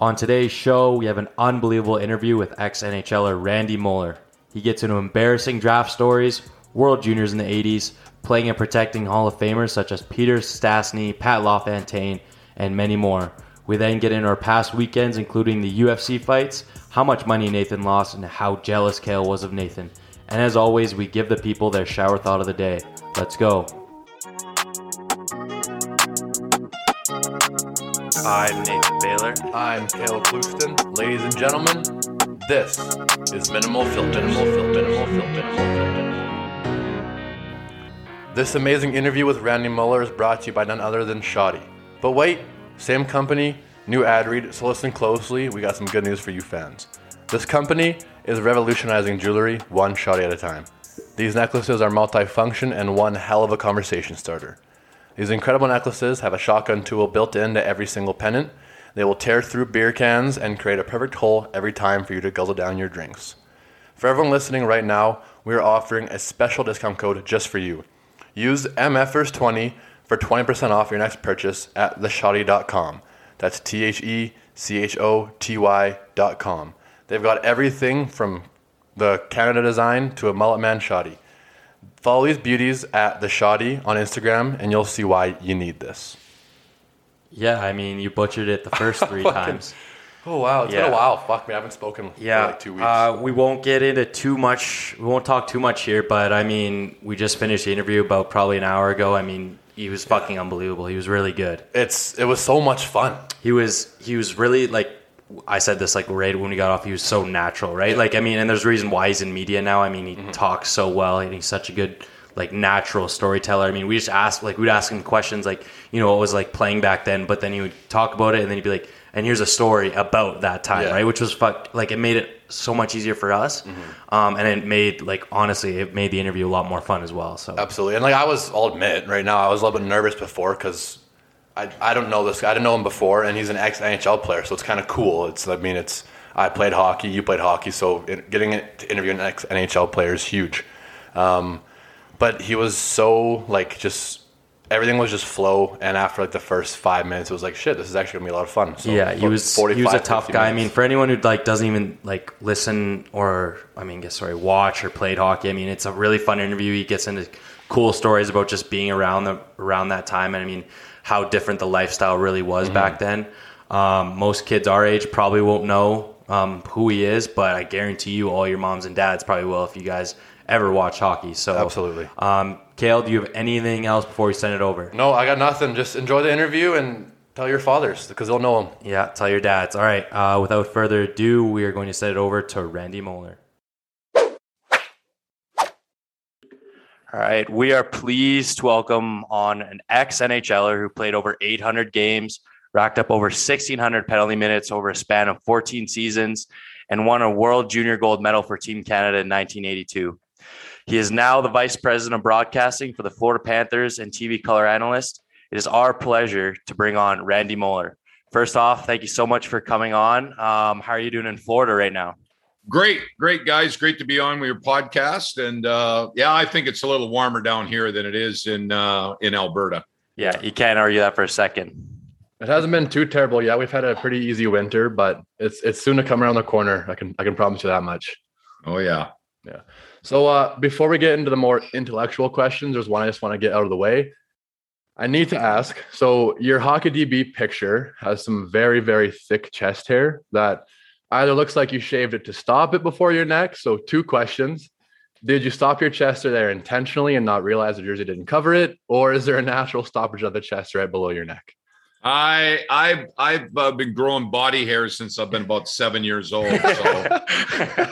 On today's show, we have an unbelievable interview with ex NHLer Randy Moller. He gets into embarrassing draft stories, World Juniors in the 80s, playing and protecting Hall of Famers such as Peter Stastny, Pat LaFontaine, and many more. We then get into our past weekends, including the UFC fights, how much money Nathan lost, and how jealous Kale was of Nathan. And as always, we give the people their shower thought of the day. Let's go. I'm Nathan Baylor. I'm Caleb Ploufton. Ladies and gentlemen, this is Minimal Filter. Minimal Filter. Minimal Filter. Minimal Filter. This amazing interview with Randy Moller is brought to you by none other than Shoddy. But wait, same company, new ad read, so listen closely. We got some good news for you fans. This company is revolutionizing jewelry one shoddy at a time. These necklaces are multifunction and one hell of a conversation starter. These incredible necklaces have a shotgun tool built into every single pennant. They will tear through beer cans and create a perfect hole every time for you to guzzle down your drinks. For everyone listening right now, we are offering a special discount code just for you. Use MFers20 for 20% off your next purchase at theshoddy.com. That's T H E C H O T Y.com. They've got everything from the Canada design to a mullet man shoddy. Follow these beauties at the shoddy on Instagram, and you'll see why you need this. Yeah, I mean, you butchered it the first three times. Oh wow, it's been a while. Fuck me, I haven't spoken Yeah, for like two weeks. Uh, we won't get into too much. We won't talk too much here, but I mean, we just finished the interview about probably an hour ago. I mean, he was fucking unbelievable. He was really good. it's it was so much fun. He was he was really like I said this like right when we got off. He was so natural, right? Like I mean, and there's a reason why he's in media now. I mean, he Mm-hmm. talks so well, and he's such a good like natural storyteller. I mean, we just asked like we'd ask him questions like you know what was like playing back then, but then he would talk about it, and then he'd be like, and here's a story about that time, Yeah. right? Which was fuck like it made it so much easier for us, Mm-hmm. um, and it made like honestly, it made the interview a lot more fun as well. So Absolutely, and like I was, I'll admit, right now I was a little bit nervous before because I I don't know this guy. I didn't know him before, and he's an ex NHL player, so it's kind of cool. It's I mean, it's I played hockey, you played hockey, so it, getting to interview an ex NHL player is huge. Um, but he was so like just everything was just flow, and after like the first five minutes, it was like shit. This is actually gonna be a lot of fun. So yeah, he was he was a tough 50 guy. I mean, for anyone who like doesn't even like listen or I mean, guess sorry, watch or played hockey. I mean, it's a really fun interview. He gets into cool stories about just being around the around that time, and I mean, how different the lifestyle really was Mm-hmm. back then. Um, most kids our age probably won't know um, who he is, but I guarantee you, all your moms and dads probably will if you guys ever watch hockey. So Absolutely. Um, Kale, do you have anything else before we send it over? no, I got nothing. Just enjoy the interview and tell your fathers because they'll know him. Yeah, tell your dads. All right. Uh, without further ado, we are going to send it over to Randy Moller. All right. We are pleased to welcome on an ex NHLer who played over 800 games, racked up over 1,600 penalty minutes over a span of 14 seasons, and won a World Junior Gold Medal for Team Canada in 1982. He is now the Vice President of Broadcasting for the Florida Panthers and TV color analyst. It is our pleasure to bring on Randy Moller. First off, thank you so much for coming on. Um, how are you doing in Florida right now? Great, great guys. Great to be on with your podcast. And uh, yeah, I think it's a little warmer down here than it is in uh, in Alberta. Yeah, you can't argue that for a second. It hasn't been too terrible yet. We've had a pretty easy winter, but it's it's soon to come around the corner. I can I can promise you that much. Oh yeah. Yeah. So uh, before we get into the more intellectual questions, there's one I just want to get out of the way. I need to ask. So your hockey DB picture has some very very thick chest hair that either looks like you shaved it to stop it before your neck. So two questions. Did you stop your chest hair there intentionally and not realize the jersey didn't cover it, or is there a natural stoppage of the chest right below your neck? I I've I've uh, been growing body hair since I've been about seven years old. So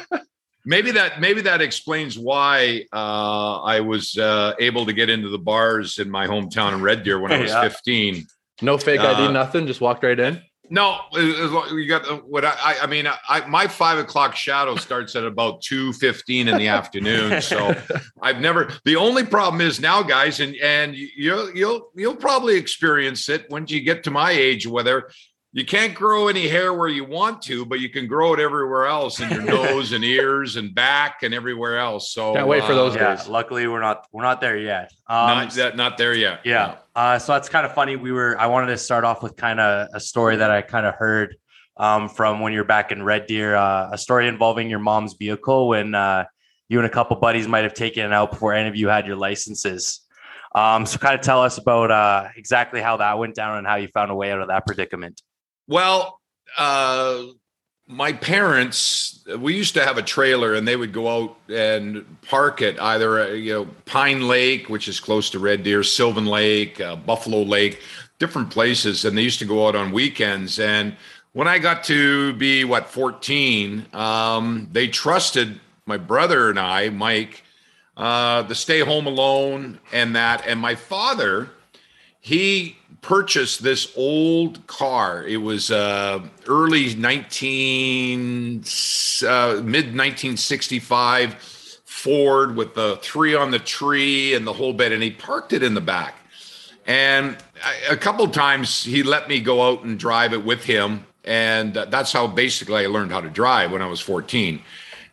maybe that maybe that explains why uh, I was uh, able to get into the bars in my hometown in Red Deer when I was Yeah. 15. No fake ID, Uh, nothing. Just walked right in. No, you got uh, what I, I- mean. I, my five o'clock shadow starts at about two fifteen in the afternoon. So I've never. The only problem is now, guys, and and you'll you'll you'll probably experience it when you get to my age, whether you can't grow any hair where you want to, but you can grow it everywhere else in your nose and ears and back and everywhere else. So Can't wait for those yeah, days. luckily we're not we're not there yet. Um, Not that not there yet. Yeah. Uh, so that's kind of funny. We were, I wanted to start off with kind of a story that I kind of heard um, from when you're back in Red Deer. Uh, a story involving your mom's vehicle when uh, you and a couple buddies might have taken it out before any of you had your licenses. Um, so, kind of tell us about uh, exactly how that went down and how you found a way out of that predicament. Well, uh, my parents, we used to have a trailer, and they would go out and park it either uh, you know Pine Lake, which is close to Red Deer, Sylvan Lake, uh, Buffalo Lake, different places, and they used to go out on weekends. And when I got to be what 14, um, they trusted my brother and I, Mike, uh, the stay home alone and that. And my father, he purchased this old car. It was uh, early 19, uh, mid 1965 Ford with the three on the tree and the whole bit. And he parked it in the back. And I, a couple times he let me go out and drive it with him. And that's how basically I learned how to drive when I was 14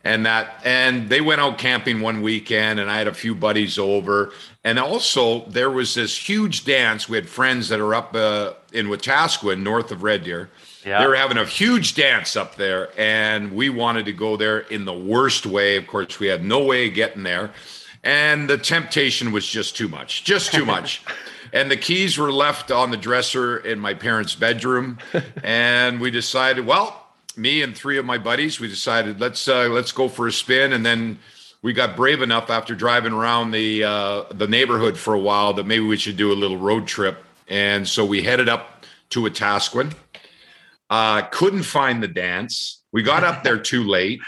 and that and they went out camping one weekend and i had a few buddies over and also there was this huge dance. We had friends that are up uh, in wetaskiwin north of red deer. Yeah. they were having a huge dance up there and we wanted to go there in the worst way. Of course we had no way of getting there. And the temptation was just too much just too much. And the keys were left on the dresser in my parents bedroom. And we decided well me and three of my buddies, we decided let's uh, let's go for a spin, and then we got brave enough after driving around the uh, the neighborhood for a while that maybe we should do a little road trip, and so we headed up to Wetaskiwin. Uh, couldn't find the dance. We got up there too late,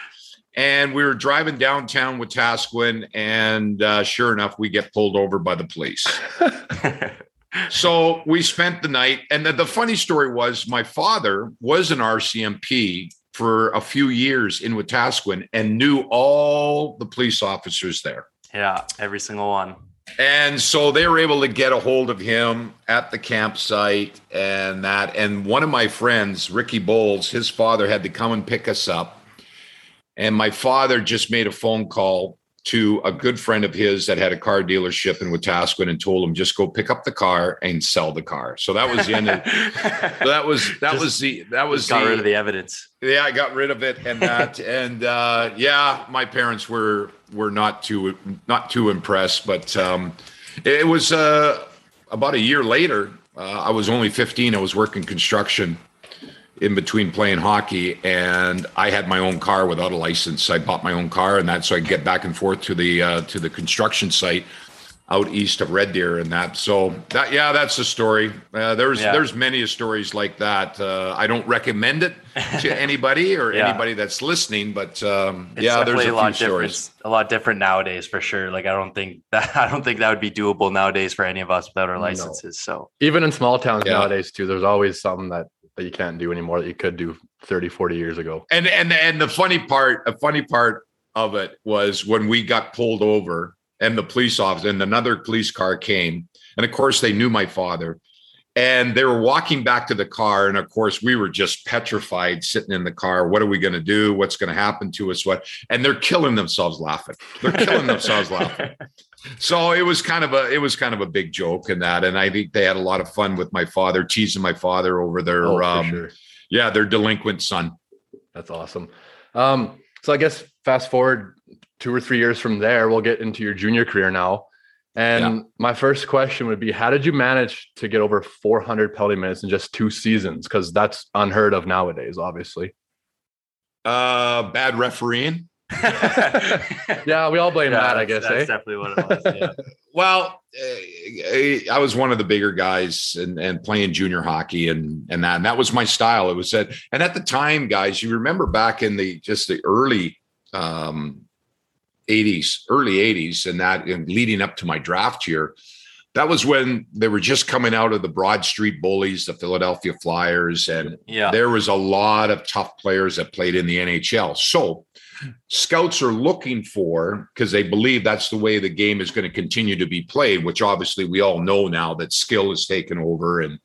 and we were driving downtown Wetaskiwin, and uh, sure enough, we get pulled over by the police. so we spent the night. And the, the, funny story was my father was an RCMP for a few years in Wetaskiwin and knew all the police officers there. Yeah, every single one. And so they were able to get a hold of him at the campsite and that. And one of my friends, Ricky Bowles, his father had to come and pick us up. And my father just made a phone call to a good friend of his that had a car dealership in Wetaskiwin and told him just go pick up the car and sell the car. So that was the end of that was that just, was the that was got the, rid of the evidence. Yeah, I got rid of it and that and uh, yeah, my parents were were not too not too impressed, but um, it was uh, about a year later. Uh, I was only 15. I was working construction in between playing hockey and I had my own car without a license. I bought my own car and that so I get back and forth to the uh, to the construction site out east of Red Deer and that. So that yeah, that's the story. Uh, there's yeah. there's many stories like that. Uh, I don't recommend it to anybody or yeah. anybody that's listening, but um, yeah, there's a, a lot stories. A lot different nowadays for sure. Like I don't think that I don't think that would be doable nowadays for any of us without our licenses. No. So even in small towns yeah. nowadays too, there's always something that that you can't do anymore that you could do 30 40 years ago. And and and the funny part a funny part of it was when we got pulled over and the police officer and another police car came and of course they knew my father and they were walking back to the car. And of course we were just petrified sitting in the car. What are we going to do? What's going to happen to us? What? And they're killing themselves laughing. They're killing themselves laughing. So it was kind of a it was kind of a big joke in that. And i think they had a lot of fun with my father teasing my father over their oh, um, sure. yeah their delinquent son. That's awesome. Um, so i guess fast forward two or three years from there we'll get into your junior career now and yeah. my first question would be how did you manage to get over 400 penalty minutes in just two seasons because that's unheard of nowadays obviously uh bad refereeing yeah we all blame yeah, that i guess that's eh? definitely what it was yeah. well eh, i was one of the bigger guys and, and playing junior hockey and and that and that was my style it was that and at the time guys you remember back in the just the early um 80s, early 80s, and that and leading up to my draft year, that was when they were just coming out of the Broad Street Bullies, the Philadelphia Flyers, and yeah. there was a lot of tough players that played in the NHL. So scouts are looking for because they believe that's the way the game is going to continue to be played, which obviously we all know now that skill has taken over and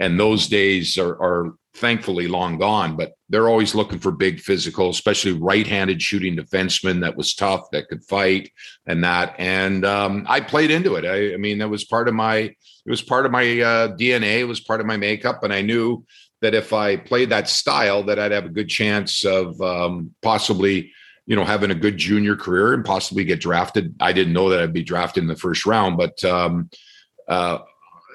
and those days are, are thankfully long gone, but they're always looking for big physical, especially right-handed shooting defensemen that was tough, that could fight and that. And um, I played into it. I, I, mean, that was part of my, it was part of my uh, DNA. It was part of my makeup. And I knew that if I played that style, that I'd have a good chance of um, possibly, you know, having a good junior career and possibly get drafted. I didn't know that I'd be drafted in the first round, but um, uh,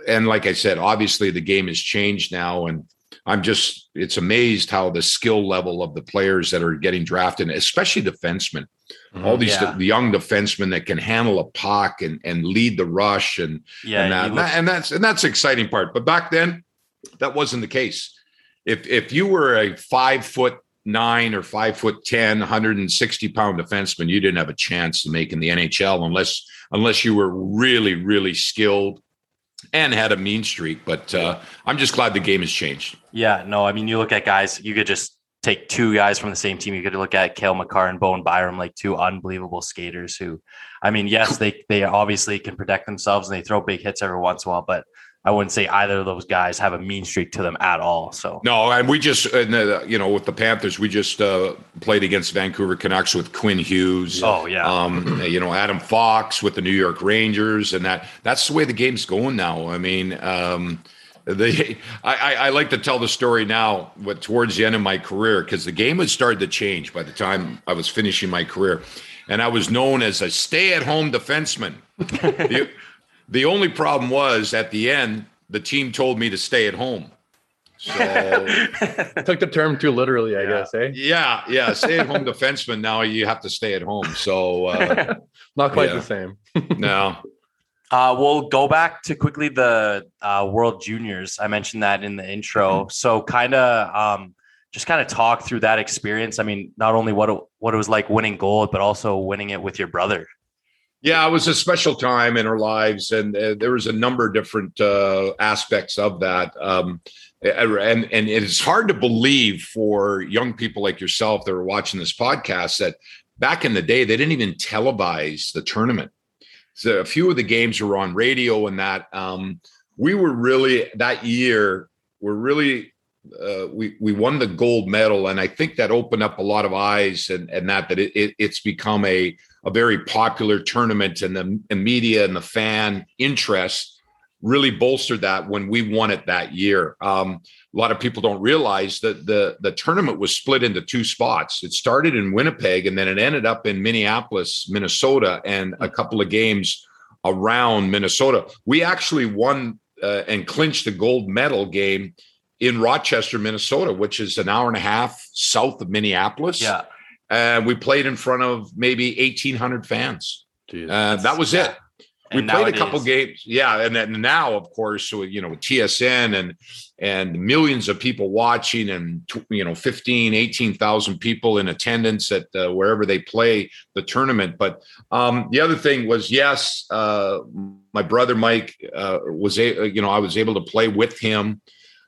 and like I said, obviously the game has changed now, and I'm just it's amazed how the skill level of the players that are getting drafted, especially defensemen, mm-hmm, all these yeah. the young defensemen that can handle a puck and and lead the rush and yeah, and, that, look- and that's and that's the exciting part. But back then, that wasn't the case. If if you were a five foot nine or five foot 10, 160 pound defenseman, you didn't have a chance to make in the NHL unless unless you were really, really skilled and had a mean streak. But uh, I'm just glad the game has changed. Yeah, no, I mean, you look at guys, you could just take two guys from the same team. You could look at Cale Makar and Bowen Byram, like two unbelievable skaters who, I mean, yes, they they obviously can protect themselves and they throw big hits every once in a while, but I wouldn't say either of those guys have a mean streak to them at all. So no, and we just uh, you know with the Panthers, we just uh, played against Vancouver Canucks with Quinn Hughes. Oh yeah, um, you know Adam Fox with the New York Rangers, and that that's the way the game's going now. I mean. Um, the I, I like to tell the story now, but towards the end of my career, because the game had started to change by the time I was finishing my career, and I was known as a stay-at-home defenseman. the, the only problem was at the end, the team told me to stay at home. So took the term too literally, I yeah. guess, eh? Yeah, yeah. Stay at home defenseman. Now you have to stay at home. So uh, not quite yeah. the same. no. Uh, we'll go back to quickly the uh, World Juniors. I mentioned that in the intro. Mm-hmm. So kind of um, just kind of talk through that experience. I mean, not only what it, what it was like winning gold, but also winning it with your brother. Yeah, it was a special time in our lives, and uh, there was a number of different uh, aspects of that. Um, and and it's hard to believe for young people like yourself that are watching this podcast that back in the day they didn't even televise the tournament. So a few of the games were on radio, and that um, we were really that year. We're really uh, we we won the gold medal, and I think that opened up a lot of eyes, and and that that it, it, it's become a a very popular tournament, and the, media and the fan interest really bolstered that when we won it that year. Um, a lot of people don't realize that the the tournament was split into two spots. It started in Winnipeg, and then it ended up in Minneapolis, Minnesota, and a couple of games around Minnesota. We actually won uh, and clinched the gold medal game in Rochester, Minnesota, which is an hour and a half south of Minneapolis. Yeah. And we played in front of maybe 1,800 fans. Uh, that was it. We and played nowadays. a couple games, yeah, and then now, of course, so, you know, TSN and and millions of people watching, and you know, 15, 18,000 people in attendance at uh, wherever they play the tournament. But um, the other thing was, yes, uh, my brother Mike uh, was, a, you know, I was able to play with him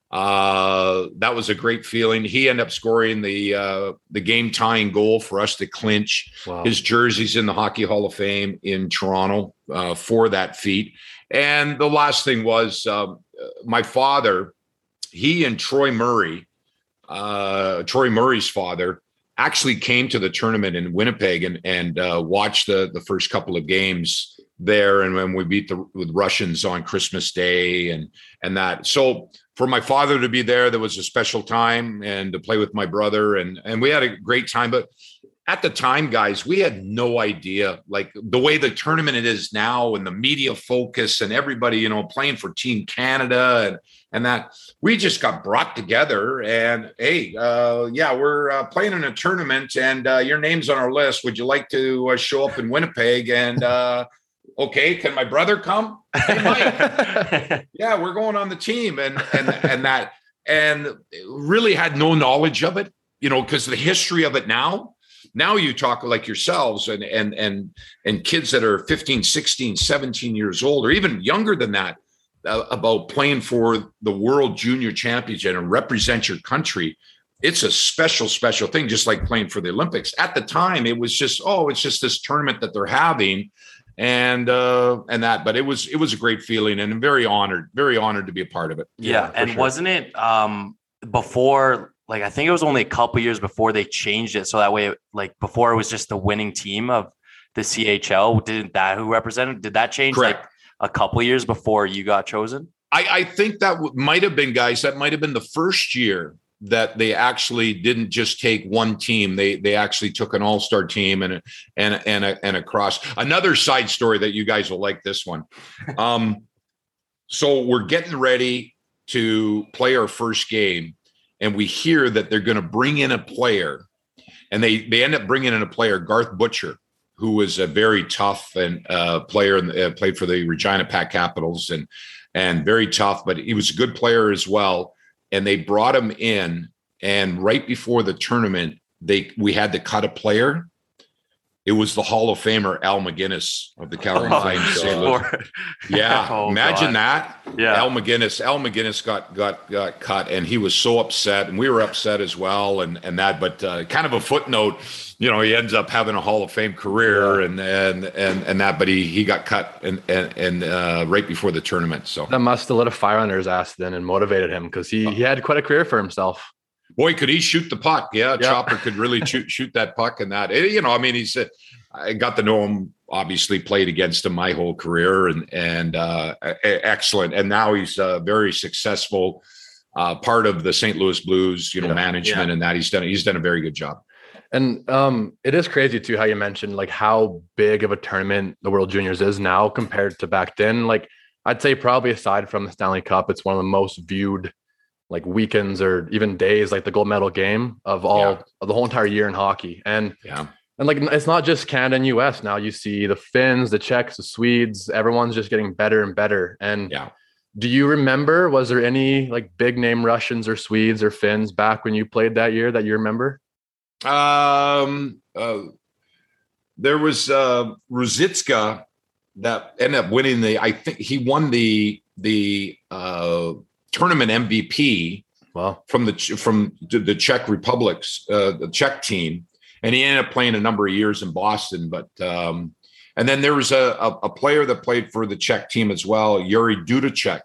uh, that was a great feeling. He ended up scoring the uh, the game tying goal for us to clinch. Wow. His jersey's in the Hockey Hall of Fame in Toronto uh, for that feat. And the last thing was um, my father. He and Troy Murray, uh, Troy Murray's father, actually came to the tournament in Winnipeg and and uh, watched the the first couple of games there. And when we beat the with Russians on Christmas Day and and that so for my father to be there, there was a special time and to play with my brother and and we had a great time. But at the time, guys, we had no idea like the way the tournament is now and the media focus and everybody, you know, playing for Team Canada and and that we just got brought together and hey, uh, yeah, we're uh, playing in a tournament and uh, your name's on our list. Would you like to uh, show up in Winnipeg and uh, okay, can my brother come? Hey, yeah, we're going on the team, and and and that, and really had no knowledge of it, you know, because the history of it now. Now you talk like yourselves and and and and kids that are 15, 16, 17 years old, or even younger than that, uh, about playing for the World Junior Championship and represent your country it's a special special thing just like playing for the olympics at the time it was just oh it's just this tournament that they're having and uh and that but it was it was a great feeling and I'm very honored very honored to be a part of it yeah, yeah and sure. wasn't it um before like i think it was only a couple years before they changed it so that way like before it was just the winning team of the chl didn't that who represented did that change Correct. like a couple years before you got chosen I, I think that w- might have been guys. That might have been the first year that they actually didn't just take one team. They they actually took an all star team and a, and a, and a, and across. Another side story that you guys will like this one. Um, so we're getting ready to play our first game, and we hear that they're going to bring in a player, and they they end up bringing in a player, Garth Butcher, who was a very tough and uh, player and uh, played for the Regina Pack Capitals and and very tough, but he was a good player as well. And they brought him in, and right before the tournament, they we had to cut a player. It was the Hall of Famer Al MacInnis of the Calgary Oh, Flames. St. Louis. Yeah, Oh, imagine God. that. Yeah. Al MacInnis. Al MacInnis got got got cut, and he was so upset, and we were upset as well, and and that. But uh, kind of a footnote, you know, he ends up having a Hall of Fame career, and and and and that. But he he got cut, and and and uh, right before the tournament. So That must have lit a fire under his ass then and motivated him because he he had quite a career for himself. Boy, could he shoot the puck? Yeah, Yeah. Chopper could really shoot shoot that puck, and that. You know, I mean, he's. Uh, I got to know him. Obviously, played against him my whole career, and and uh, excellent. And now he's a very successful. Uh, part of the St. Louis Blues, you know, Yeah. management, and that he's done. He's done a very good job. And um, it is crazy too how you mentioned like how big of a tournament the World Juniors is now compared to back then. Like I'd say probably aside from the Stanley Cup, it's one of the most viewed like weekends or even days, like the gold medal game of all Yeah. of the whole entire year in hockey. And Yeah, and like it's not just Canada and US now. You see the Finns, the Czechs, the Swedes. Everyone's just getting better and better. And yeah. do you remember? Was there any like big name Russians or Swedes or Finns back when you played that year that you remember? Um, uh, there was uh, Ruzicka that ended up winning the. I think he won the the uh, tournament MVP Well, from the from the Czech Republic's uh, the Czech team, and he ended up playing a number of years in Boston. But um, and then there was a, a a player that played for the Czech team as well, Jiri Dudacek.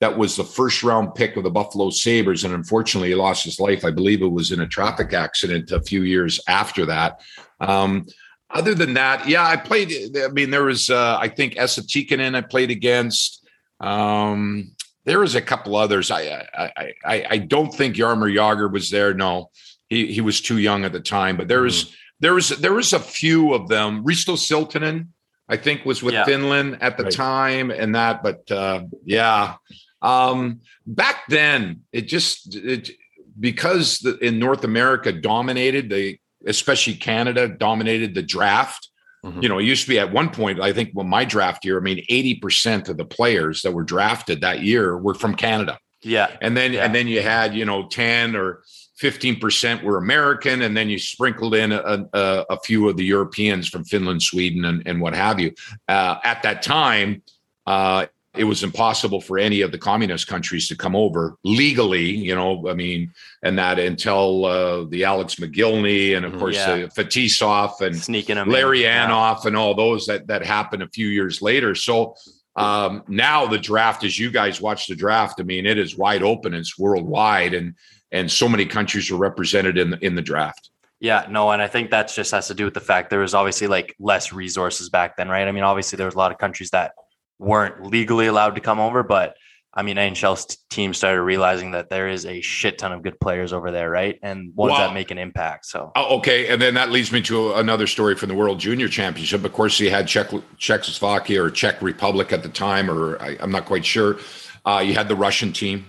That was the first round pick of the Buffalo Sabres, and unfortunately, he lost his life. I believe it was in a traffic accident a few years after that. Um, other than that, yeah, I played. I mean, there was, uh, I think, Esa Tikkanen I played against. Um, there was a couple others. I, I, I, I don't think Jaromir Jagr was there. No, he he was too young at the time. But there was there was there was a few of them. Risto Siltanen, I think, was with Yeah. Finland at the Right. time, and that. But uh, yeah, um, back then it just it because the, in North America dominated the especially Canada dominated the draft. Mhm. You know, it used to be at one point, I think, when my draft year, I mean, 80% of the players that were drafted that year were from Canada. Yeah. And then Yeah. and then you had, you know, 10 or 15% were American, and then you sprinkled in a, a, a few of the Europeans from Finland, Sweden, and, and what have you. Uh, at that time, uh, it was impossible for any of the communist countries to come over legally, you know, I mean, and that until uh, the Alex Mogilny and of Mhm. course Yeah. uh, Fetisov and Sneaking in. Larry Yeah. Anoff and all those that that happened a few years later. So um, now the draft, as you guys watch the draft, I mean, it is wide open. It's worldwide, and and so many countries are represented in the in the draft. Yeah, no, and I think that just has to do with the fact there was obviously like less resources back then, right? I mean, obviously there was a lot of countries that weren't legally allowed to come over, but I mean, NHL's team started realizing that there is a shit ton of good players over there, right? And ones Wow. that make an impact. So Oh, okay, and then that leads me to another story from the World Junior Championship. Of course, you had Czech, Czechoslovakia or Czech Republic at the time, or I, I'm not quite sure. Uh, you had the Russian team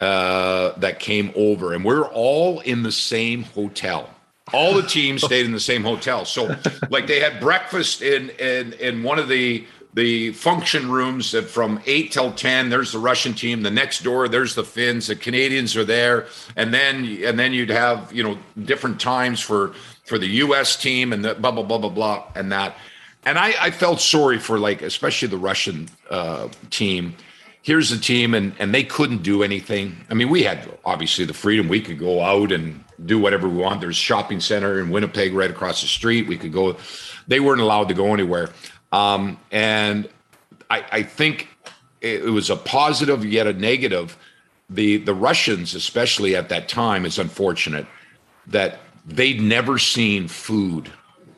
uh, that came over, and we're all in the same hotel. All the teams stayed in the same hotel. So, like, they had breakfast in in in one of the the function rooms that from 8 till 10 there's the russian team the next door there's the finns the canadians are there. And then and then you'd have you know different times for for the us team and the blah blah blah blah blah and that. And i i felt sorry for like especially the russian uh team. Here's the team and and they couldn't do anything. I mean we had obviously the freedom. We could go out and do whatever we want. There's shopping center in winnipeg right across the street. We could go. They weren't allowed to go anywhere um, and I, I think it, it was a positive yet a negative the the russians especially at that time is unfortunate that they'd never seen food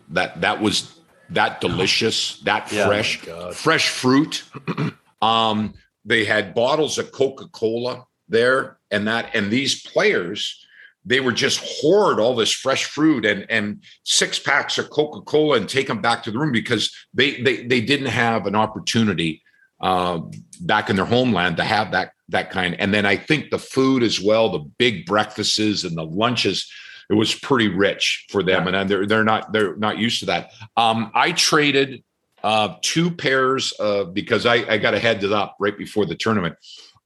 that that was that delicious that Yeah. fresh fresh fruit um they had bottles of Coca-Cola there and that and these players they were just hoard all this fresh fruit and and six packs of Coca-Cola and take them back to the room because they they they didn't have an opportunity uh, back in their homeland to have that that kind. And then I think the food as well, the big breakfasts and the lunches, it was pretty rich for them, yeah. and they're they're not they're not used to that. Um, I traded uh, two pairs of because I, I got a heads up right before the tournament.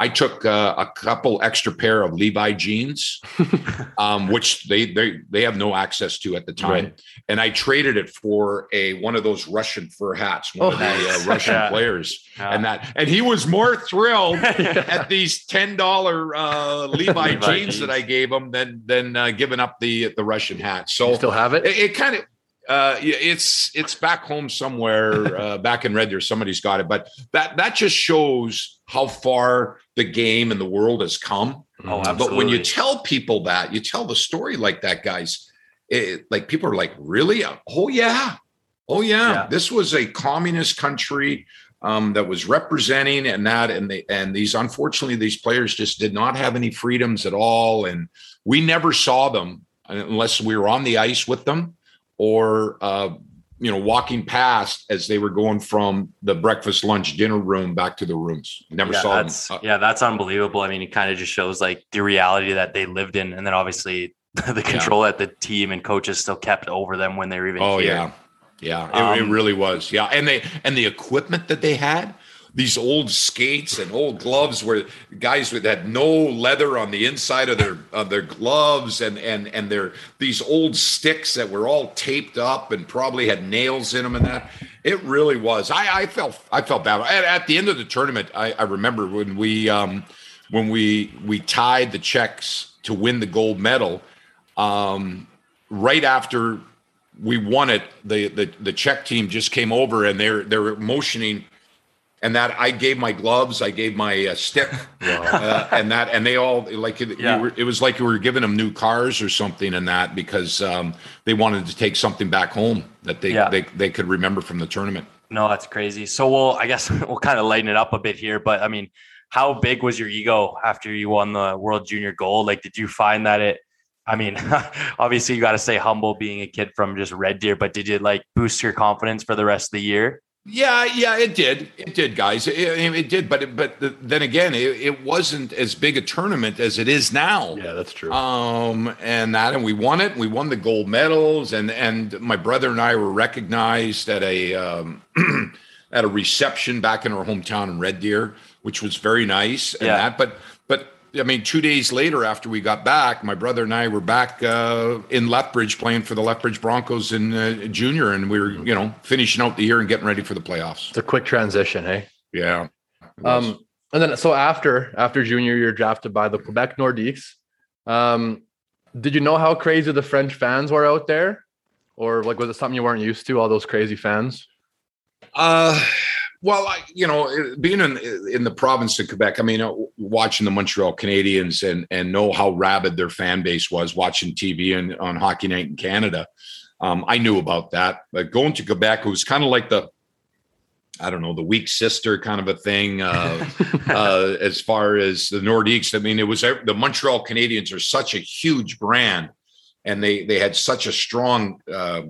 I took uh, a couple extra pair of Levi jeans, um, which they they they have no access to at the time, right. and I traded it for a one of those Russian fur hats, one oh, of the uh, Russian yeah. players, yeah. and that and he was more thrilled yeah. at these ten dollar uh, Levi, Levi jeans, jeans, that I gave him than than uh, giving up the the Russian hat. So you still have it. It, it kind of uh, it's it's back home somewhere, uh, back in Red Deer. Somebody's got it, but that that just shows how far the game and the world has come. Oh, absolutely. But when you tell people that, you tell the story like that, guys. It, like people are like, really? Oh yeah, oh yeah. yeah. This was a communist country um, that was representing and that, and they and these unfortunately these players just did not have any freedoms at all, and we never saw them unless we were on the ice with them or uh, you know walking past as they were going from the breakfast lunch dinner room back to the rooms never yeah, saw that's, them uh, yeah that's unbelievable i mean it kind of just shows like the reality that they lived in and then obviously the control yeah. that the team and coaches still kept over them when they were even oh here. yeah yeah it, um, it really was yeah and they and the equipment that they had these old skates and old gloves where guys with had no leather on the inside of their of their gloves and and and their these old sticks that were all taped up and probably had nails in them and that. It really was. I i felt i felt bad. At, at the end of the tournament i i remember when we um when we we tied the czechs to win the gold medal um right after we won it the the the czech team just came over and they're they're motioning and that I gave my gloves, I gave my uh, stick, uh, and that, and they all like it, yeah. were, it was like you were giving them new cars or something, and that because um, they wanted to take something back home that they, yeah. they they could remember from the tournament. No, that's crazy. So we'll, I guess we'll kind of lighten it up a bit here, but I mean, how big was your ego after you won the World Junior Gold? Like, did you find that it? I mean, obviously you got to stay humble being a kid from just Red Deer, but did it like boost your confidence for the rest of the year? Yeah, yeah, it did. It did, guys. It, it did, but it, but then again, it, it, wasn't as big a tournament as it is now. Yeah, that's true. Um, and that, and we won it. We won the gold medals, and and my brother and I were recognized at a um, at a reception back in our hometown in Red Deer, which was very nice. And yeah. that, but but I mean, two days later after we got back, my brother and I were back uh, in Lethbridge playing for the Lethbridge Broncos in uh, junior, and we were, you know, finishing out the year and getting ready for the playoffs. It's a quick transition, hey? Yeah. Um, and then so after after junior, you're drafted by the Quebec Nordiques. Um, did you know how crazy the French fans were out there, or like was it something you weren't used to? All those crazy fans. Uh well, I, you know, being in in the province of Quebec, I mean, uh, watching the Montreal Canadiens and and know how rabid their fan base was, watching TV and on Hockey Night in Canada, um, I knew about that. But going to Quebec, it was kind of like the, I don't know, the weak sister kind of a thing. Uh, uh, as far as the Nordiques, I mean, it was the Montreal Canadiens are such a huge brand, and they they had such a strong uh,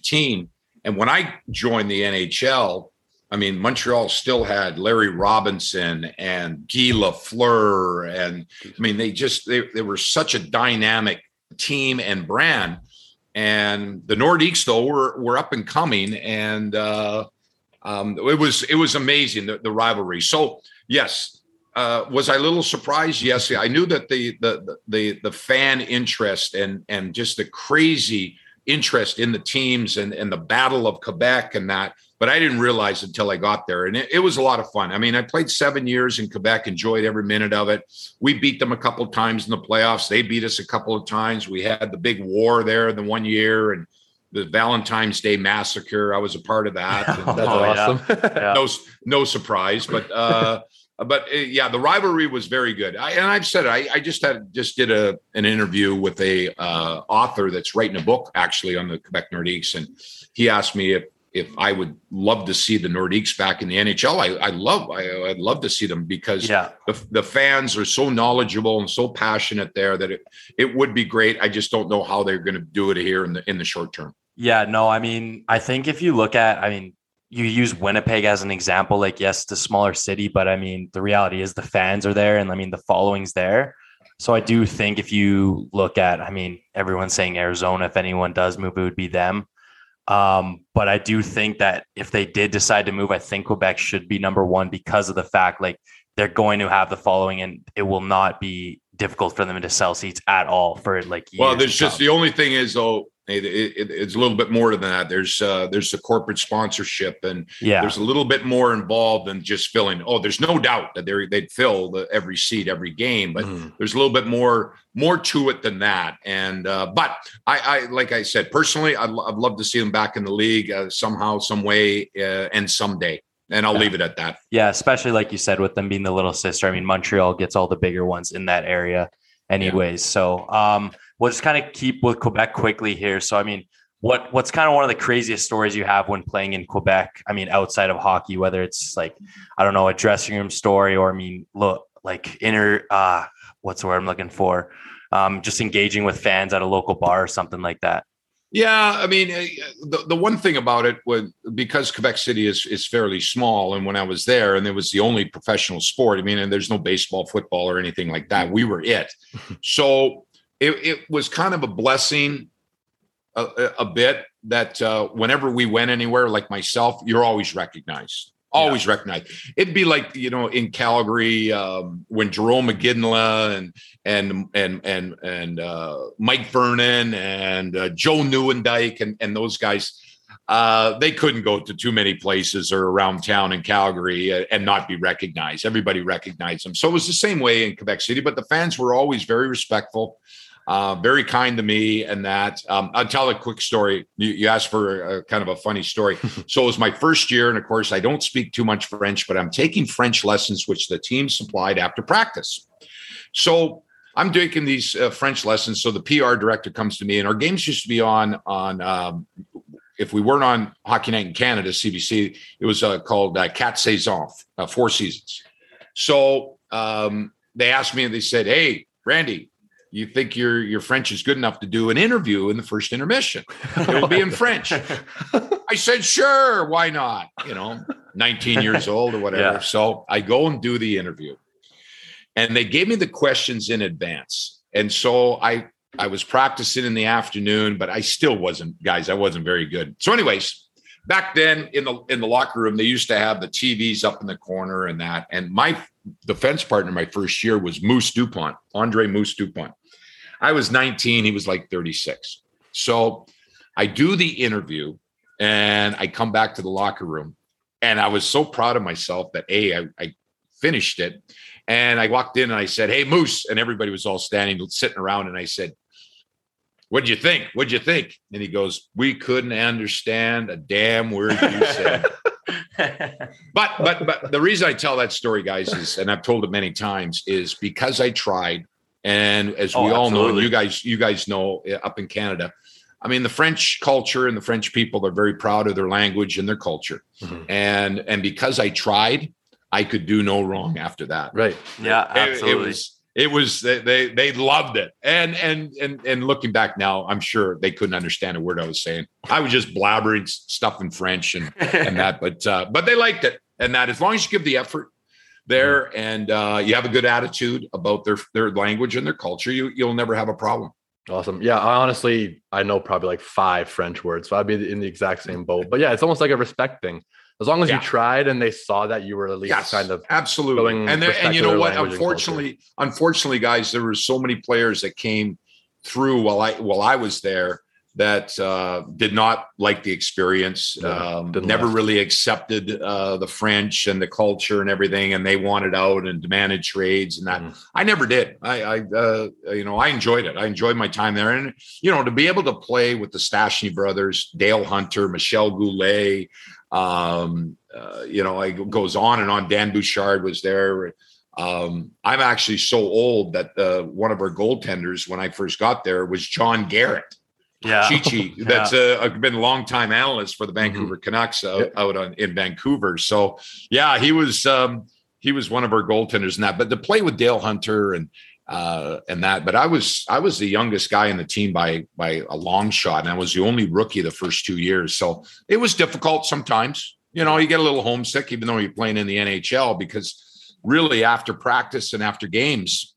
team. And when I joined the NHL I mean, Montreal still had Larry Robinson and Guy Lafleur, and I mean, they just they, they were such a dynamic team and brand. And the Nordiques, though, were were up and coming, and uh, um, it was it was amazing the, the rivalry. So yes, uh, was I a little surprised? Yes, I knew that the the the the fan interest and and just the crazy interest in the teams and and the battle of Quebec and that but I didn't realize until I got there. And it, it, was a lot of fun. I mean, I played seven years in Quebec, enjoyed every minute of it. We beat them a couple of times in the playoffs. They beat us a couple of times. We had the big war there the one year and the Valentine's Day massacre. I was a part of that. That's oh, awesome. Yeah. no, no surprise, but, uh, but uh, yeah, the rivalry was very good. I, and I've said I, I just had just did a an interview with a uh, author that's writing a book actually on the Quebec Nordiques, and he asked me if if I would love to see the Nordiques back in the NHL, I, I love I, would love to see them because yeah. the, the fans are so knowledgeable and so passionate there that it it would be great. I just don't know how they're going to do it here in the in the short term. Yeah, no, I mean, I think if you look at, I mean, you use Winnipeg as an example, like yes, the smaller city, but I mean, the reality is the fans are there, and I mean, the following's there. So I do think if you look at, I mean, everyone's saying Arizona. If anyone does move, it would be them. Um, but I do think that if they did decide to move, I think Quebec should be number one because of the fact like they're going to have the following and it will not be difficult for them to sell seats at all for like well there's just the only thing is though it, it, it's a little bit more than that. There's uh, there's a corporate sponsorship, and yeah. there's a little bit more involved than just filling. Oh, there's no doubt that they they'd fill the, every seat every game, but mm-hmm. there's a little bit more more to it than that. And uh, but I, I like I said personally, I'd, I'd love to see them back in the league uh, somehow, some way, uh, and someday. And I'll yeah. leave it at that. Yeah, especially like you said, with them being the little sister. I mean, Montreal gets all the bigger ones in that area, anyways. Yeah. So. um we'll just kind of keep with Quebec quickly here. So, I mean, what what's kind of one of the craziest stories you have when playing in Quebec? I mean, outside of hockey, whether it's like I don't know a dressing room story or I mean, look like inner uh, what's the word I'm looking for? Um, just engaging with fans at a local bar or something like that. Yeah, I mean, eh, the, the one thing about it was because Quebec City is is fairly small, and when I was there, and it was the only professional sport. I mean, and there's no baseball, football, or anything like that. We were it. So it, it was kind of a blessing a, a bit that uh, whenever we went anywhere, like myself, you're always recognized. Always yeah. recognized. It'd be like you know in Calgary um, when Jarome Iginla and and and and and uh, Mike Vernon and uh, Joe Nieuwendyk and and those guys. Uh, they couldn't go to too many places or around town in Calgary uh, and not be recognized. Everybody recognized them. So it was the same way in Quebec City, but the fans were always very respectful uh, very kind to me and that. Um, I'll tell a quick story. You, you asked for a, kind of a funny story. so it was my first year. And of course, I don't speak too much French, but I'm taking French lessons, which the team supplied after practice. So I'm taking these uh, French lessons. So the PR director comes to me, and our games used to be on on. Um, if we weren't on Hockey Night in Canada, CBC, it was uh, called uh, Quatre Saisons, uh, Four Seasons. So um, they asked me, and they said, "Hey, Randy, you think your your French is good enough to do an interview in the first intermission. It'll be in French. I said, sure, why not? You know, 19 years old or whatever. Yeah. So I go and do the interview. And they gave me the questions in advance. And so I I was practicing in the afternoon, but I still wasn't, guys, I wasn't very good. So, anyways, back then in the in the locker room, they used to have the TVs up in the corner and that. And my defense partner my first year was Moose Dupont, Andre Moose Dupont. I was 19, he was like 36. So I do the interview and I come back to the locker room and I was so proud of myself that A, I, I finished it. And I walked in and I said, Hey, Moose. And everybody was all standing, sitting around. And I said, What'd you think? What'd you think? And he goes, We couldn't understand a damn word you said. but but but the reason I tell that story, guys, is and I've told it many times, is because I tried and as oh, we all absolutely. know, you guys, you guys know up in Canada, I mean, the French culture and the French people are very proud of their language and their culture. Mm-hmm. And and because I tried, I could do no wrong after that. Right. Yeah, absolutely. It, it was it was they they loved it. And and and and looking back now, I'm sure they couldn't understand a word I was saying. I was just blabbering stuff in French and and that, but uh, but they liked it. And that as long as you give the effort, there and uh, you have a good attitude about their their language and their culture, you you'll never have a problem. Awesome. Yeah, I honestly I know probably like five French words, so I'd be in the exact same boat. But yeah, it's almost like a respect thing. As long as yeah. you tried and they saw that you were at least yes, kind of absolutely. And there, and you know what? Unfortunately, unfortunately, guys, there were so many players that came through while I while I was there that uh, did not like the experience, um, never last. really accepted uh, the French and the culture and everything, and they wanted out and demanded trades and that. Mm. I never did. I, I uh, you know, I enjoyed it. I enjoyed my time there, and you know, to be able to play with the Stastny brothers, Dale Hunter, Michel Goulet, um, uh, you know, it goes on and on. Dan Bouchard was there. Um, I'm actually so old that uh, one of our goaltenders when I first got there was John Garrett Yeah. Chichi, that's uh, been a long time analyst for the Vancouver Canucks out, Yep. out on, in Vancouver. So yeah, he was um, he was one of our goaltenders in that. But to play with Dale Hunter and uh, and that, but I was I was the youngest guy in the team by by a long shot, and I was the only rookie the first two years. So it was difficult sometimes. You know, you get a little homesick, even though you're playing in the NHL, because really after practice and after games,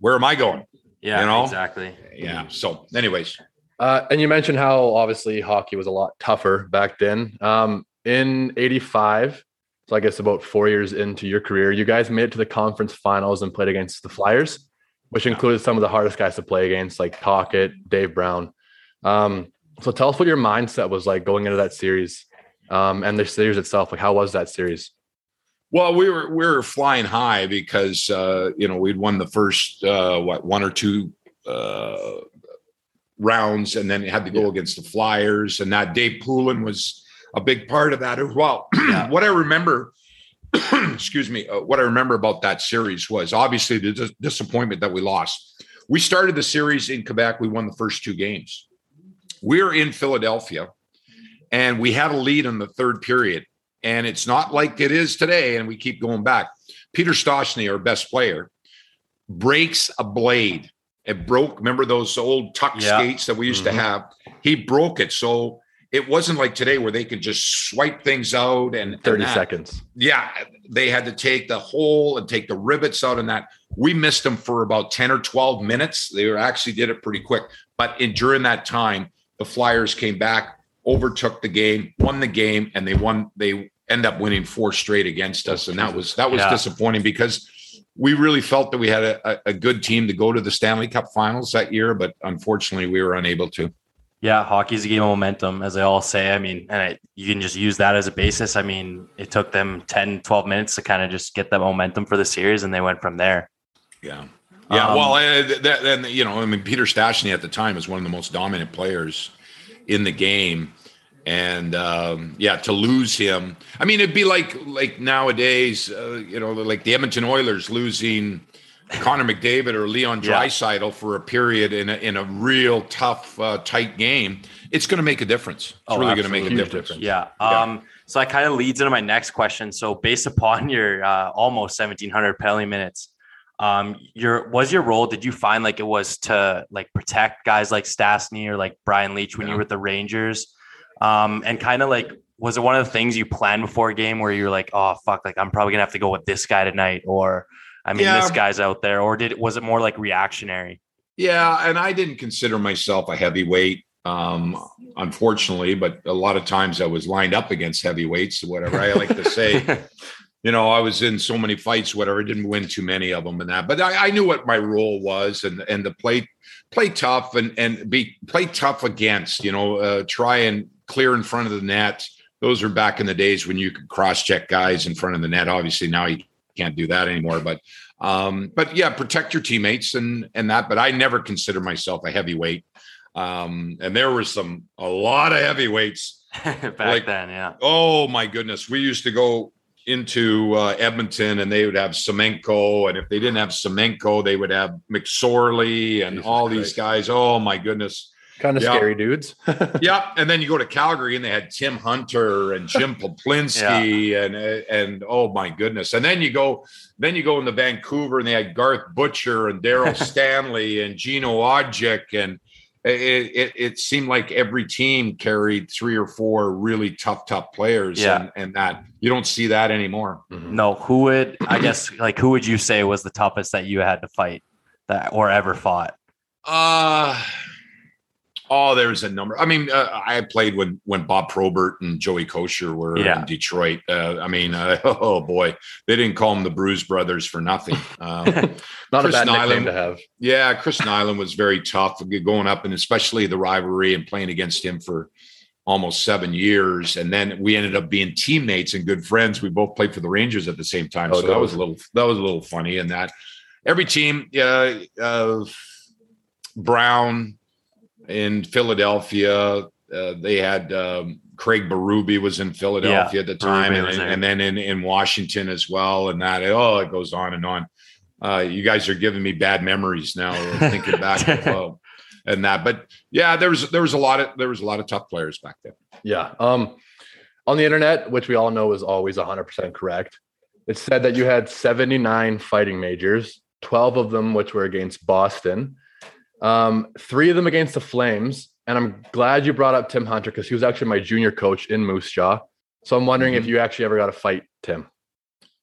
where am I going? Yeah, You know? exactly. Yeah. So, anyways, Uh, and you mentioned how obviously hockey was a lot tougher back then. Um, in '85, so I guess about four years into your career, you guys made it to the conference finals and played against the Flyers, which included some of the hardest guys to play against, like Tocchet, Dave Brown. Um, so tell us what your mindset was like going into that series, um, and the series itself. Like, how was that series? Well, we were we were flying high because uh, you know we'd won the first uh, what one or two uh, rounds, and then had to go Yeah. against the Flyers, and that Dave Poulin was a big part of that as well. Yeah. what I remember, excuse me, uh, what I remember about that series was obviously the dis- disappointment that we lost. We started the series in Quebec. We won the first two games. We are in Philadelphia, and we had a lead in the third period and it's not like it is today. And we keep going back. Peter Stastny, our best player, breaks a blade. It broke. Remember those old tuck Yeah. skates that we used Mhm. to have? He broke it. So it wasn't like today where they could just swipe things out and and Thirty that. seconds. Yeah, they had to take the hole and take the rivets out and that. We missed them for about 10 or 12 minutes. They were actually did it pretty quick. But in, during that time, the Flyers came back, overtook the game, won the game, and they won. They end up winning four straight against us. And that was that was Yeah. disappointing because we really felt that we had a, a, good team to go to the Stanley Cup finals that year, but unfortunately we were unable to. Yeah, hockey's a game of momentum, as they all say. I mean, and you can just use that as a basis. I mean, it took them 10, 12 minutes to kind of just get that momentum for the series, and they went from there. Yeah. Yeah. Um, well, uh, that, then, you know, I mean, Peter Stastny at the time was one of the most dominant players in the game. And um, yeah, to lose him, I mean, it'd be like like nowadays, uh, you know, like the Edmonton Oilers losing Connor McDavid or Leon Yeah. For a period in a, in a real tough, uh, tight game. It's going to make a difference. It's Oh, really going to make a. Difference. Yeah. Yeah. Um, so that kind of leads into my next question. So based upon your uh, almost 1700 penalty minutes, um, your was your role, did you find like it was to like protect guys like Stastny or like Brian Leetch when you were with the Rangers? Um, and kind of like, was it one of the things you planned before a game where you're like, oh, fuck, like I'm probably gonna have to go with this guy tonight? Or, I mean, Yeah. this guy's out there, or did was it more like reactionary? Yeah, and I didn't consider myself a heavyweight, um, unfortunately, but a lot of times I was lined up against heavyweights or whatever. I like to say, you know, I was in so many fights, whatever. I didn't win too many of them and that, but I, I knew what my role was and and to play play tough and and be play tough against, you know, uh, try and clear in front of the net. Those are back in the days when you could cross check guys in front of the net. Obviously, now you can't do that anymore. But um, but yeah, protect your teammates and and that. But I never consider myself a heavyweight. Um, and there were some a lot of heavyweights Back Like- then, yeah. Oh my goodness. We used to go into uh, Edmonton and they would have Semenko. And if they didn't have Semenko, they would have McSorley and Jesus all these guys. Oh my goodness. Kind of Yeah. scary dudes. Yep. And then you go to Calgary and they had Tim Hunter and Jim Peplinski and and oh my goodness. And then you go then you go into Vancouver and they had Garth Butcher and Daryl Stanley and Gino Odjick and it, it, it seemed like every team carried three or four really tough, tough players. Yeah. And, and that you don't see that anymore. Mhm. No, who would I guess like who would you say was the toughest that you had to fight that or ever fought? Uh oh, there's a number. I mean, uh, I played when when Bob Probert and Joey Kocur were Yeah. in Detroit. Uh, I mean, uh, oh boy, they didn't call them the Bruise Brothers for nothing. Um, Not Chris a bad Nilan- to have. yeah, Chris Nilan was very tough going up, and especially the rivalry and playing against him for almost seven years. And then we ended up being teammates and good friends. We both played for the Rangers at the same time, Oh, so that was a little that was a little funny. And that every team, uh, uh, Brown in Philadelphia, uh, they had um, Craig Berube was in Philadelphia at the time, and, and then in, in Washington as well. And that oh, it goes on and on. Uh, you guys are giving me bad memories now. Thinking back, and that. But yeah, there was there was a lot of there was a lot of tough players back then. Yeah. Um, on the internet, which we all know is always 100% correct, it said that you had 79 fighting majors, 12 of them which were against Boston, um, three of them against the Flames. And I'm glad you brought up Tim Hunter because he was actually my junior coach in Moose Jaw. So I'm wondering mm-hmm. if you actually ever got to fight Tim.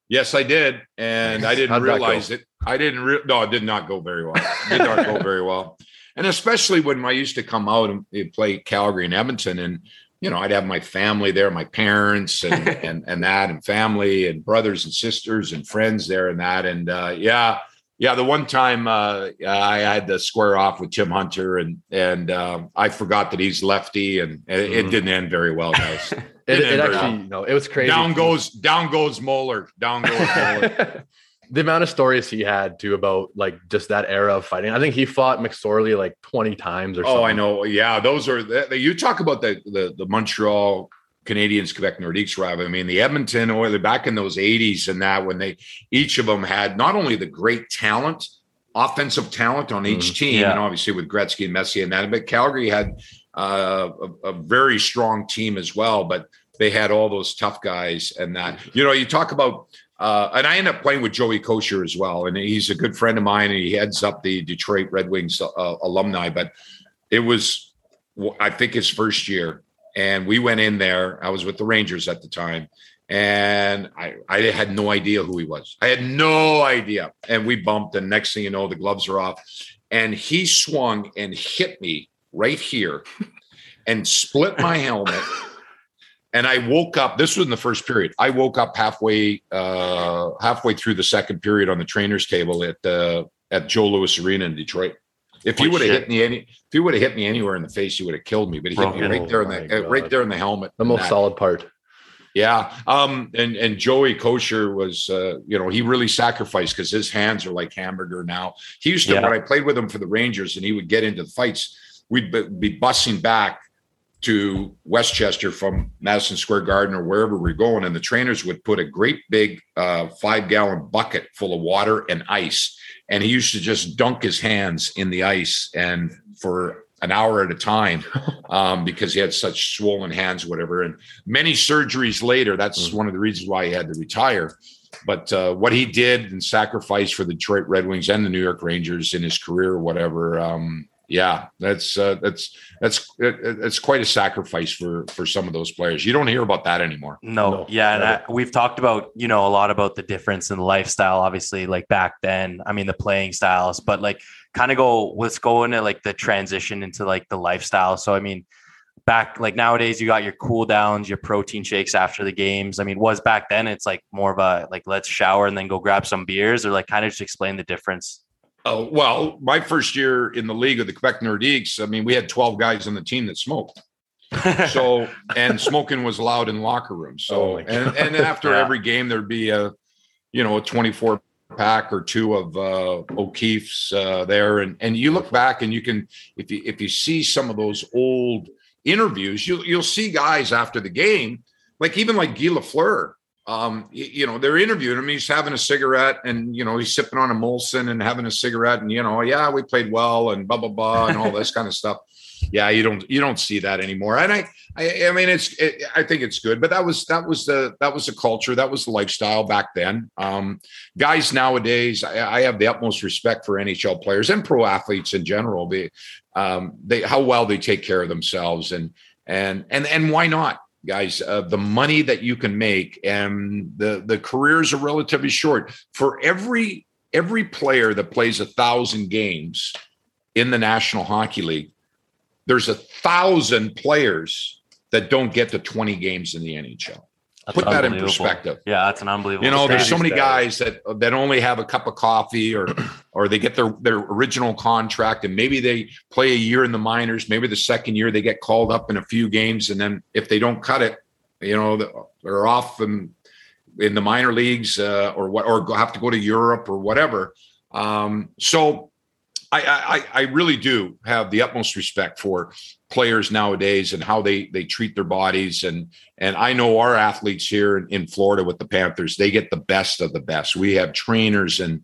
Yes, I did, and I didn't realize it. I didn't. Re- no, it did not go very well. It did not go very well, and especially when I used to come out and play Calgary and Edmonton, and you know, I'd have my family there, my parents and and and that, and family and brothers and sisters and friends there, and that, and uh, yeah, yeah. The one time uh, I had to square off with Tim Hunter, and and um, I forgot that he's lefty, and it, mm-hmm. it didn't end very well, guys. It, it, actually, you know, it was crazy. Down goes, down goes Moller. Down goes Moller. the amount of stories he had too about like just that era of fighting. I think he fought McSorley like 20 times or oh, something. I know. Yeah, those are the, you talk about the the, the Montreal Canadiens, Quebec Nordiques rival. I mean, the Edmonton Oilers back in those 80s and that when they each of them had not only the great talent, offensive talent on each mm, team, yeah. and obviously with Gretzky and Messier and that, but Calgary had uh, a, a, very strong team as well, but they had all those tough guys and that. You know, you talk about, uh, and I end up playing with Joey Kocur as well, and he's a good friend of mine, and he heads up the Detroit Red Wings uh, alumni. But it was, I think, his first year, and we went in there. I was with the Rangers at the time, and I, I had no idea who he was. I had no idea, and we bumped. And next thing you know, the gloves are off, and he swung and hit me right here and split my helmet. And I woke up. This was in the first period. I woke up halfway uh, halfway through the second period on the trainer's table at uh, at Joe Louis Arena in Detroit. If you would have hit me any, if he would have hit me anywhere in the face, you would have killed me. But he hit me right there in the uh, right there in the helmet. The most that. solid part. Yeah. Um, and and Joey Kocur was uh, you know, he really sacrificed because his hands are like hamburger now. He used to yeah. when I played with him for the Rangers and he would get into the fights we'd be bussing back to Westchester from Madison Square Garden or wherever we're going, and the trainers would put a great big uh, five gallon bucket full of water and ice, and he used to just dunk his hands in the ice and for an hour at a time um, because he had such swollen hands, whatever. And many surgeries later, that's mm-hmm. one of the reasons why he had to retire. But uh, what he did and sacrificed for the Detroit Red Wings and the New York Rangers in his career, whatever, um, yeah, that's uh, that's that's it's quite a sacrifice for for some of those players. You don't hear about that anymore. No, no. yeah, and I, we've talked about you know a lot about the difference in lifestyle. Obviously, like back then, I mean the playing styles, but like kind of go let's go into like the transition into like the lifestyle. So I mean, back like nowadays you got your cool downs, your protein shakes after the games. I mean, was back then it's like more of a like let's shower and then go grab some beers, or like kind of just explain the difference. Oh, well, my first year in the league of the Quebec Nordiques, I mean, we had 12 guys on the team that smoked. so, and smoking was allowed in locker rooms. So, oh and, and after yeah. every game, there'd be a, you know, a 24 pack or two of uh, O'Keefe's uh, there. And, and you look back and you can, if you, if you see some of those old interviews, you'll, you'll see guys after the game, like even like Guy Lafleur, um, you know, they're interviewing him. He's having a cigarette and, you know, he's sipping on a Molson and having a cigarette and, you know, yeah, we played well and blah, blah, blah, and all this kind of stuff. Yeah. You don't, you don't see that anymore. And I, I, I mean, it's, it, I think it's good, but that was, that was the, that was the culture. That was the lifestyle back then. Um, guys nowadays, I, I have the utmost respect for NHL players and pro athletes in general. They, um, they, how well they take care of themselves and, and, and, and why not? Guys uh, the money that you can make and the the careers are relatively short. For every every player that plays a thousand games in the national hockey league there's a thousand players that don't get to 20 games in the nhl that's Put that in perspective. Yeah, that's an unbelievable. You know, there's so many guys that that only have a cup of coffee, or or they get their their original contract, and maybe they play a year in the minors. Maybe the second year they get called up in a few games, and then if they don't cut it, you know, they're off in, in the minor leagues, uh, or what, or have to go to Europe or whatever. Um, so I, I, I really do have the utmost respect for players nowadays and how they they treat their bodies and and I know our athletes here in, in Florida with the Panthers they get the best of the best. We have trainers and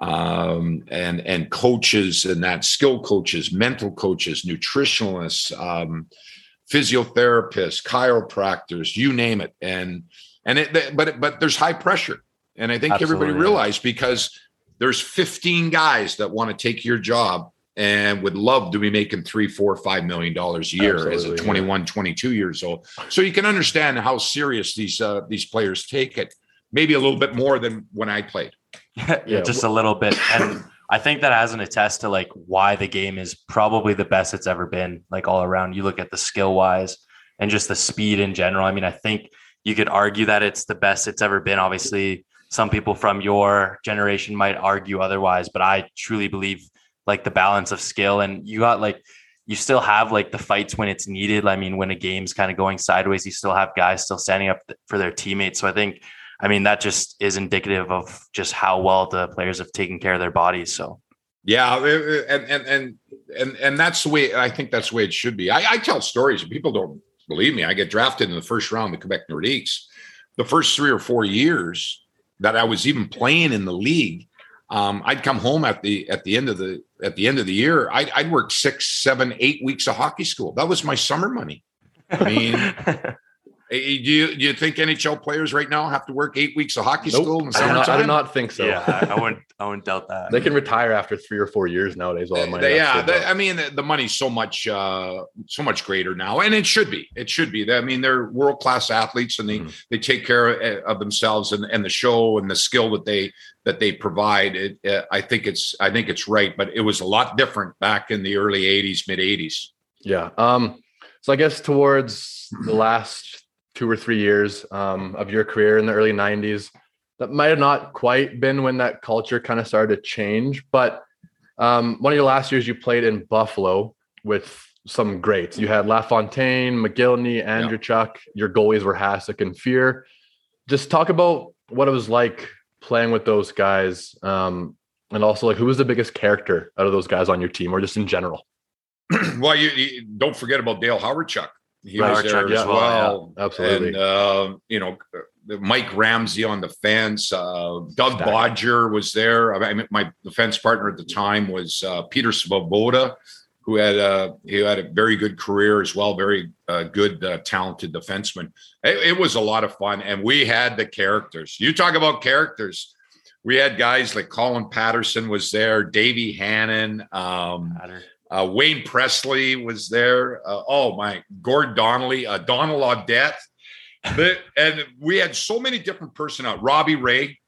um, and and coaches and that skill coaches, mental coaches, nutritionalists, um, physiotherapists, chiropractors, you name it. And and it, but but there's high pressure, and I think Absolutely, everybody realized because there's 15 guys that want to take your job and would love to be making three, four, five million dollars a year Absolutely, as a 21, yeah. 22 years old. So you can understand how serious these uh, these players take it. Maybe a little bit more than when I played. yeah, just a little bit. And I think that has an attest to like why the game is probably the best it's ever been, like all around. You look at the skill wise and just the speed in general. I mean, I think you could argue that it's the best it's ever been. Obviously, some people from your generation might argue otherwise, but I truly believe like the balance of skill and you got like you still have like the fights when it's needed. I mean, when a game's kind of going sideways, you still have guys still standing up for their teammates. So I think, I mean, that just is indicative of just how well the players have taken care of their bodies. So, yeah, uh, uh, uh, and and and and and that's the way I think that's the way it should be. I, I tell stories, and people don't believe me. I get drafted in the first round the Quebec Nordiques. The first three or four years that I was even playing in the league, um, I'd come home at the at the end of the at the end of the year. I'd, I'd work six, seven, eight weeks of hockey school. That was my summer money. I mean, do you do you think NHL players right now have to work eight weeks of hockey nope. school in the I, do not, I do not think so. Yeah, I, I, wouldn't. I wouldn't doubt that. They can retire after three or four years nowadays. All the money. They, yeah, they, I mean the, the, money's so much uh, so much greater now, and it should be. It should be. I mean they're world class athletes, and they mm. they take care of, eh, of, themselves and, and the show and the skill that they that they provide. It, uh, I think it's I think it's right, but it was a lot different back in the early '80s, mid '80s. Yeah. Um. So I guess towards the last two or three years um, of your career in the early 90s that might have not quite been when that culture kind of started to change but um, one of your last years you played in buffalo with some greats. You had lafontaine mogilny Andreychuk your goalies were hasek and Fuhr. Just talk about what it was like playing with those guys um, and also like who was the biggest character out of those guys on your team or just in general? Well you, you don't forget about dale hawerchuk he was there as well. well. Yeah, absolutely. And, uh, you know, Mike Ramsey on the fence. Uh, Doug Stack. Bodger was there. I mean, my defense partner at the time was uh, Peter Svoboda, who had a he had a very good career as well, very uh, good, uh, talented defenseman. It, it, was a lot of fun, and we had the characters. You talk about characters. We had guys like Colin Patterson was there, Davey Hannan. Um, uh, Wayne Presley was there. Uh, oh my, Gord Donnelly, uh, Donald Audette. The, and we had so many different personnel. Robbie Ray,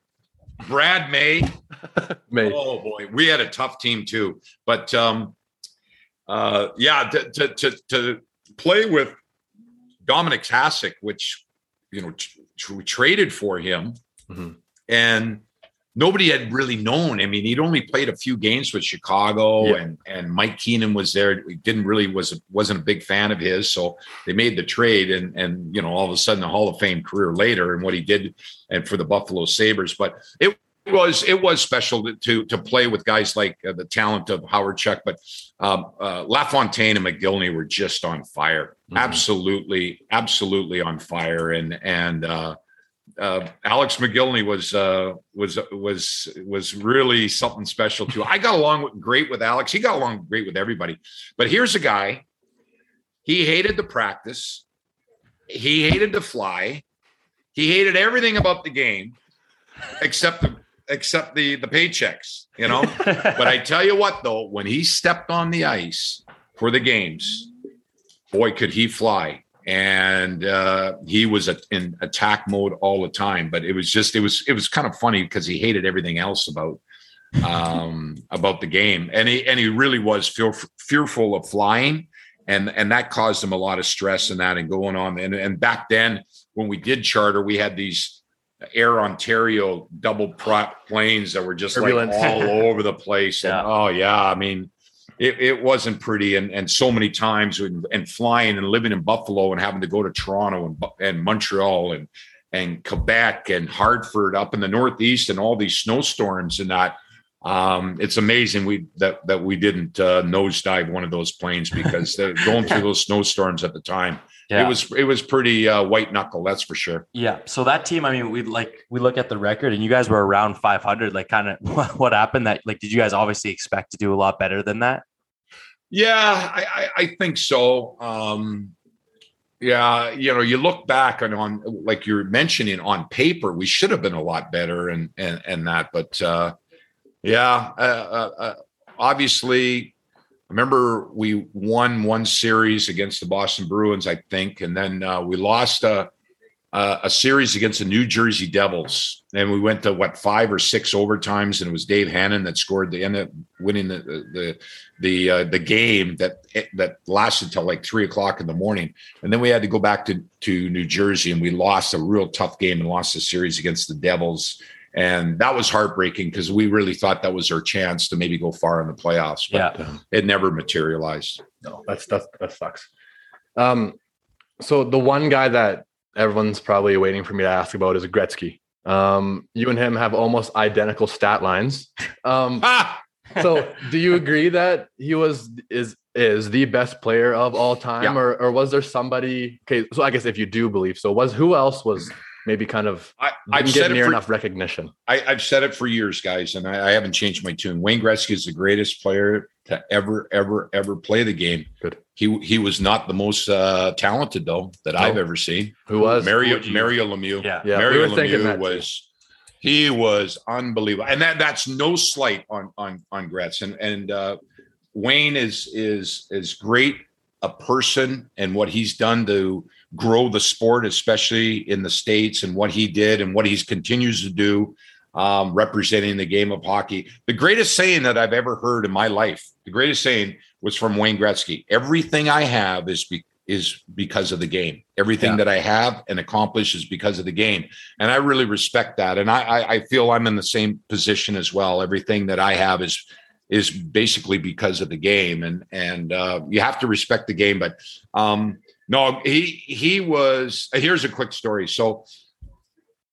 Brad May. May. Oh boy, we had a tough team too. But um, uh, yeah, to, to, to, to play with Dominic Hasek, which you know we traded for him, mm-hmm. and nobody had really known. I mean, he'd only played a few games with Chicago, yeah. and and Mike Keenan was there. He didn't really was wasn't a big fan of his, so they made the trade, and and you know all of a sudden a Hall of Fame career later, and what he did, and for the Buffalo Sabres, but it was it was special to to, to play with guys like uh, the talent of Hawerchuk, but um, uh, LaFontaine and Mogilny were just on fire, mm-hmm. absolutely, absolutely on fire, and and uh, uh, Alex Mogilny was uh, was was was really something special too. I got along with, great with Alex. He got along great with everybody. But here's a guy. He hated the practice. He hated to fly. He hated everything about the game, except the except the the paychecks. You know. but I tell you what, though, when he stepped on the ice for the games, boy, could he fly! And uh, he was in attack mode all the time. But it was just it was it was kind of funny because he hated everything else about um, about the game, and he and he really was fear, fearful of flying, and and that caused him a lot of stress and that and going on. And and back then when we did charter, we had these Air Ontario double prop planes that were just Turbulence. like all over the place. And oh yeah, I mean it, it wasn't pretty. And, and so many times and, and flying and living in Buffalo and having to go to Toronto and, and Montreal and, and Quebec and Hartford up in the Northeast and all these snowstorms and that um, it's amazing we that that we didn't uh, nosedive one of those planes because they're going through those snowstorms at the time. Yeah. It was it was pretty uh, white knuckle, that's for sure. Yeah. So that team, I mean, we like we look at the record, and you guys were around 500. Like, kind of what, what happened? That like, did you guys obviously expect to do a lot better than that? Yeah, I, I, I think so. Um, yeah, you know, you look back and on like you're mentioning on paper, we should have been a lot better and and and that, but uh, yeah, uh, uh, uh, obviously, I remember we won one series against the Boston Bruins, I think, and then uh, we lost a, a a series against the New Jersey Devils, and we went to what five or six overtimes, and it was Dave Hannan that scored the end up winning the the the uh, the game that that lasted till like three o'clock in the morning, and then we had to go back to to New Jersey, and we lost a real tough game and lost the series against the Devils and that was heartbreaking because we really thought that was our chance to maybe go far in the playoffs, but Yeah. it never materialized. No, that's that's that sucks. Um, so the one guy that everyone's probably waiting for me to ask about is Gretzky. Um, you and him have almost identical stat lines. Um, Ah, so do you agree that he was is is the best player of all time, Yeah. or or was there somebody? Okay, so I guess if you do believe so, was who else was maybe kind of I, didn't I've get said near for, enough recognition? I, I've said it for years, guys, and I, I haven't changed my tune. Wayne Gretzky is the greatest player to ever, ever, ever play the game. Good. He he was not the most uh, talented though that I've ever seen. Who was? Mario would you- Mario Lemieux? Yeah. Yeah, Mario were thinking that Lemieux too. was he was unbelievable, and that that's no slight on on on Gretz and and uh, Wayne is is is great a person and what he's done to grow the sport, especially in the states, and what he did and what he continues to do, um, representing the game of hockey. The greatest saying that I've ever heard in my life, the greatest saying was from Wayne Gretzky. Everything I have is be, is because of the game. Everything Yeah. that I have and accomplish is because of the game, and I really respect that. And I, I, I feel I'm in the same position as well. Everything that I have is is basically because of the game, and and uh, you have to respect the game. But um, no, he he was. Here's a quick story. So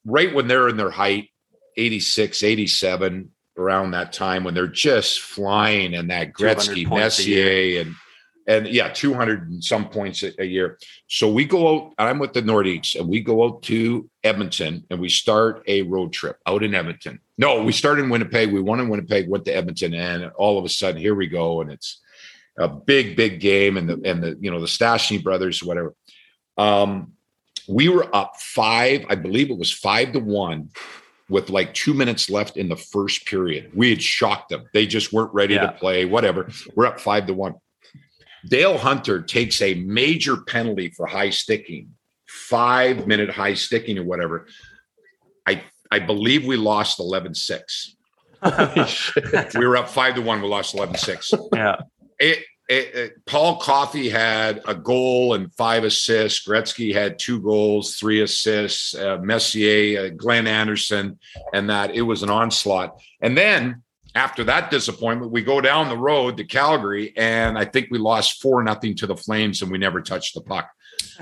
right when they're in their height, 86, 87, around that time when they're just flying and that Gretzky, Messier, and and yeah, 200 and some points a, a year. So we go out, I'm with the Nordiques, and we go out to Edmonton and we start a road trip out in Edmonton. No, we start in Winnipeg. We won in Winnipeg, went to Edmonton, and all of a sudden, here we go. And it's a big, big game, and the and the you know the Stastny brothers, whatever. Um, we were up five, I believe it was five to one with like two minutes left in the first period. We had shocked them. They just weren't ready Yeah. to play, whatever. We're up five to one. Dale Hunter takes a major penalty for high sticking, five minute high sticking or whatever. I I believe we lost 11 6. We were up five to one. We lost 11 6 yeah. it, it, it- Paul Coffey had a goal and five assists. Gretzky had two goals, three assists. Uh, Messier, uh, Glenn Anderson, and that it was an onslaught. And then after that disappointment, we go down the road to Calgary, and I think we lost four nothing to the Flames, and we never touched the puck.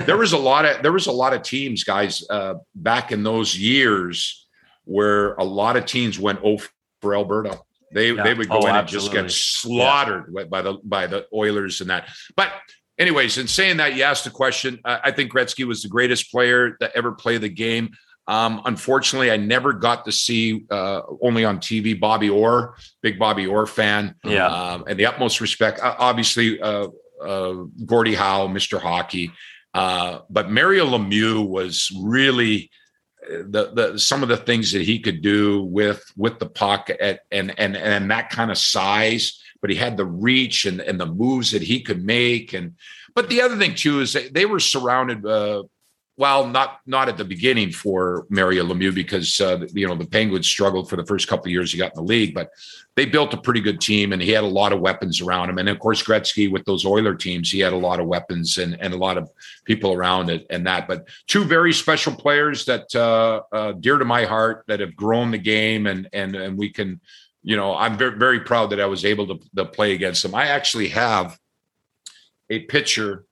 There was a lot of there was a lot of teams, guys, uh, back in those years where a lot of teams went oh for Alberta. They Yeah. they would go Oh, in and just get slaughtered by the by the Oilers and that. But anyways, in saying that, you asked the question. I I think Gretzky was the greatest player that ever played the game. Um, unfortunately, I never got to see uh, only on TV Bobby Orr, big Bobby Orr fan. Yeah. Um, and the utmost respect, uh, obviously, uh, uh, Gordie Howe, Mr. Hockey. Uh, but Mario Lemieux was really uh, the, the some of the things that he could do with with the puck at and and and that kind of size but he had the reach and and the moves that he could make. And but the other thing too is they, were surrounded uh well not not at the beginning for Mario Lemieux because uh, you know the Penguins struggled for the first couple of years he got in the league but they built a pretty good team and he had a lot of weapons around him. And of course Gretzky with those Oiler teams he had a lot of weapons and and a lot of people around it and that but two very special players that uh, uh, dear to my heart that have grown the game and and and we can you know i'm very, very proud that i was able to, to play against them. I actually have a picture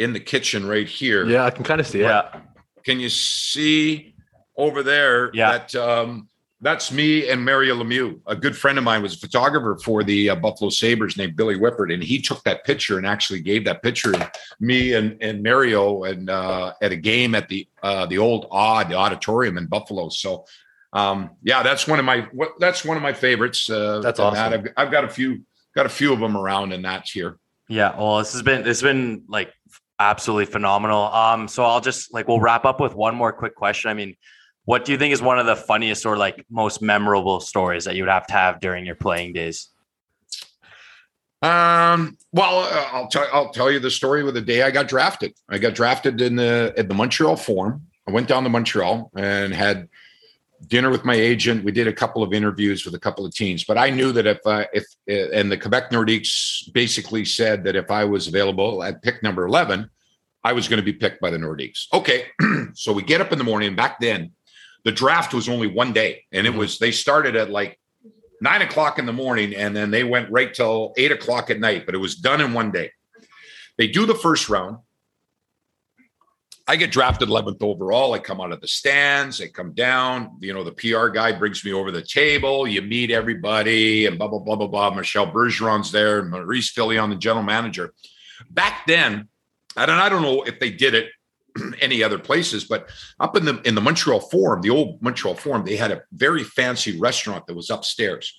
in the kitchen right here Yeah, I can kind of see it. Yeah. can you see over there Yeah. that um that's me and Mario Lemieux. A good friend of mine was a photographer for the uh, Buffalo Sabres named Billy Whippert, and he took that picture and actually gave that picture to me and, and Mario and uh, at a game at the uh, the old odd auditorium in Buffalo. So um, yeah, that's one of my what, that's one of my favorites. Uh, that's awesome. That. I've, I've got a few got a few of them around, and that's here. Yeah, well, this has been this has been like absolutely phenomenal. Um, so I'll just like we'll wrap up with one more quick question. I mean, what do you think is one of the funniest or like most memorable stories that you would have to have during your playing days? Um, well, uh, I'll tell I'll tell you the story with the day I got drafted. I got drafted in the at the Montreal Forum. I went down to Montreal and had dinner with my agent. We did a couple of interviews with a couple of teams, but I knew that if uh, if and the Quebec Nordiques basically said that if I was available at pick number eleven, I was going to be picked by the Nordiques. Okay, so we get up in the morning. Back then, the draft was only one day, and it mm-hmm. was they started at like nine o'clock in the morning, and then they went right till eight o'clock at night. But it was done in one day. They do the first round. I get drafted 11th overall. I come out of the stands. I come down. You know, the PR guy brings me over the table. You meet everybody and blah, blah, blah, blah, blah. Michel Bergeron's there. Maurice Filion, the general manager. Back then, and I don't know if they did it any other places, but up in the in the Montreal Forum, the old Montreal Forum, they had a very fancy restaurant that was upstairs.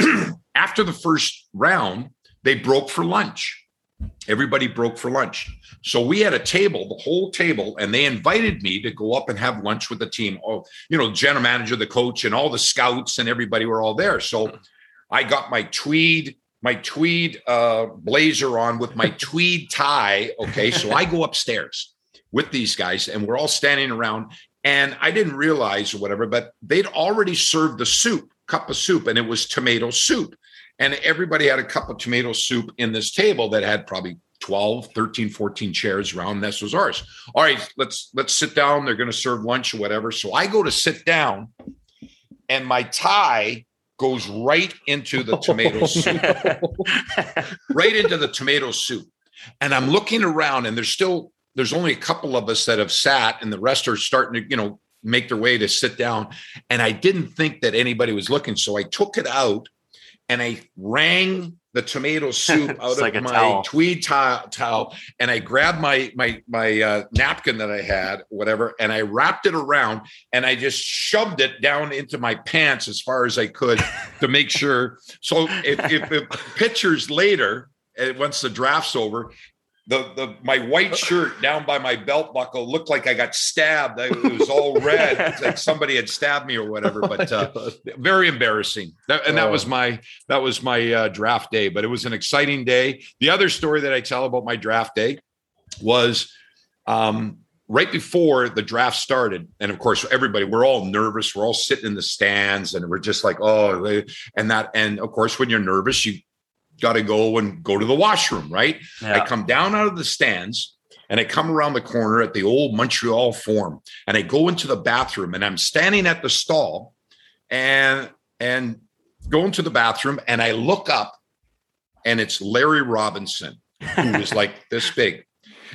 After the first round, they broke for lunch. Everybody broke for lunch. So we had a table, the whole table, and they invited me to go up and have lunch with the team. Oh, you know, general manager, the coach, and all the scouts and everybody were all there. So I got my tweed, my tweed uh, blazer on with my tweed tie. Okay, so I go upstairs with these guys, and we're all standing around. And I didn't realize or whatever, but they'd already served the soup, cup of soup, and it was tomato soup. And everybody had a cup of tomato soup in this table that had probably 12 13 14 chairs around. This was ours. All right let's let's sit down. They're going to serve lunch or whatever. So i go to sit down and my tie goes right into the tomato soup. Right into the tomato soup. And i'm looking around and there's still there's only a couple of us that have sat and the rest are starting to you know make their way to sit down. And i didn't think that anybody was looking. So i took it out and i rang the tomato soup out of my towel. tweed t- towel and I grabbed my my my uh, napkin that I had, whatever, and I wrapped it around and I just shoved it down into my pants as far as I could to make sure. So if, if, if pictures later, eh, once the draft's over, the the my white shirt down by my belt buckle looked like I got stabbed. It was all red, it's like somebody had stabbed me or whatever. But uh, very embarrassing. That, and that was oh. my that was my uh, draft day. But it was an exciting day. The other story that I tell about my draft day was um, right before the draft started, and of course everybody we're all nervous. We're all sitting in the stands, and we're just like, oh, and that, and of course when you're nervous, you got to go and go to the washroom, right? Yeah. I come down out of the stands and I come around the corner at the old Montreal Forum and I go into the bathroom and I'm standing at the stall and and go into the bathroom and I look up and it's Larry Robinson who was like this big.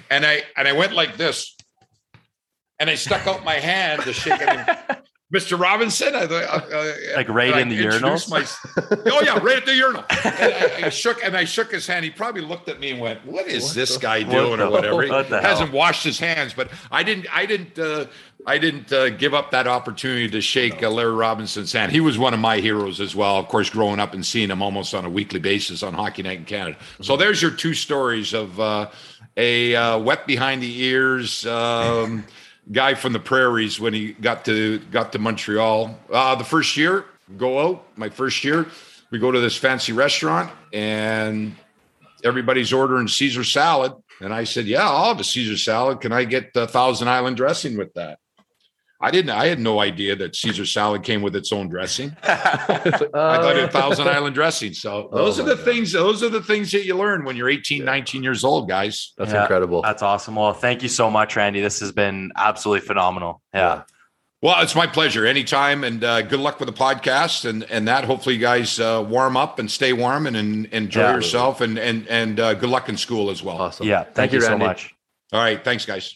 And I and I went like this and I stuck out my hand to shake it. Mr. Robinson. I, uh, like right in the urinal. My, oh yeah, right at the urinal. I, I, shook and I shook his hand. He probably looked at me and went, "What is what this the, guy doing?" or whatever. What he hasn't washed his hands, but I didn't. I didn't. Uh, I didn't uh, give up that opportunity to shake uh, Larry Robinson's hand. He was one of my heroes as well. Of course, growing up and seeing him almost on a weekly basis on Hockey Night in Canada. So mm-hmm. there's your two stories of uh, a uh, wet behind the ears. Um, guy from the prairies when he got to got to Montreal. Uh, the first year, go out. My first year, we go to this fancy restaurant and everybody's ordering Caesar salad. And I said, "Yeah, I'll have a Caesar salad. Can I get the Thousand Island dressing with that?" I didn't. I had no idea that Caesar salad came with its own dressing. I thought it Thousand Island dressing. So oh those oh are the God. things. Those are the things that you learn when you're 18, 19 years old, guys. That's yeah, incredible. That's awesome. Well, thank you so much, Randy. This has been absolutely phenomenal. Yeah. yeah. Well, it's my pleasure. Anytime, and uh, good luck with the podcast and and that. Hopefully, you guys uh, warm up and stay warm and, and enjoy yeah, yourself, and and and uh, good luck in school as well. Awesome. Yeah. Thank, thank you, you so much. All right. Thanks, guys.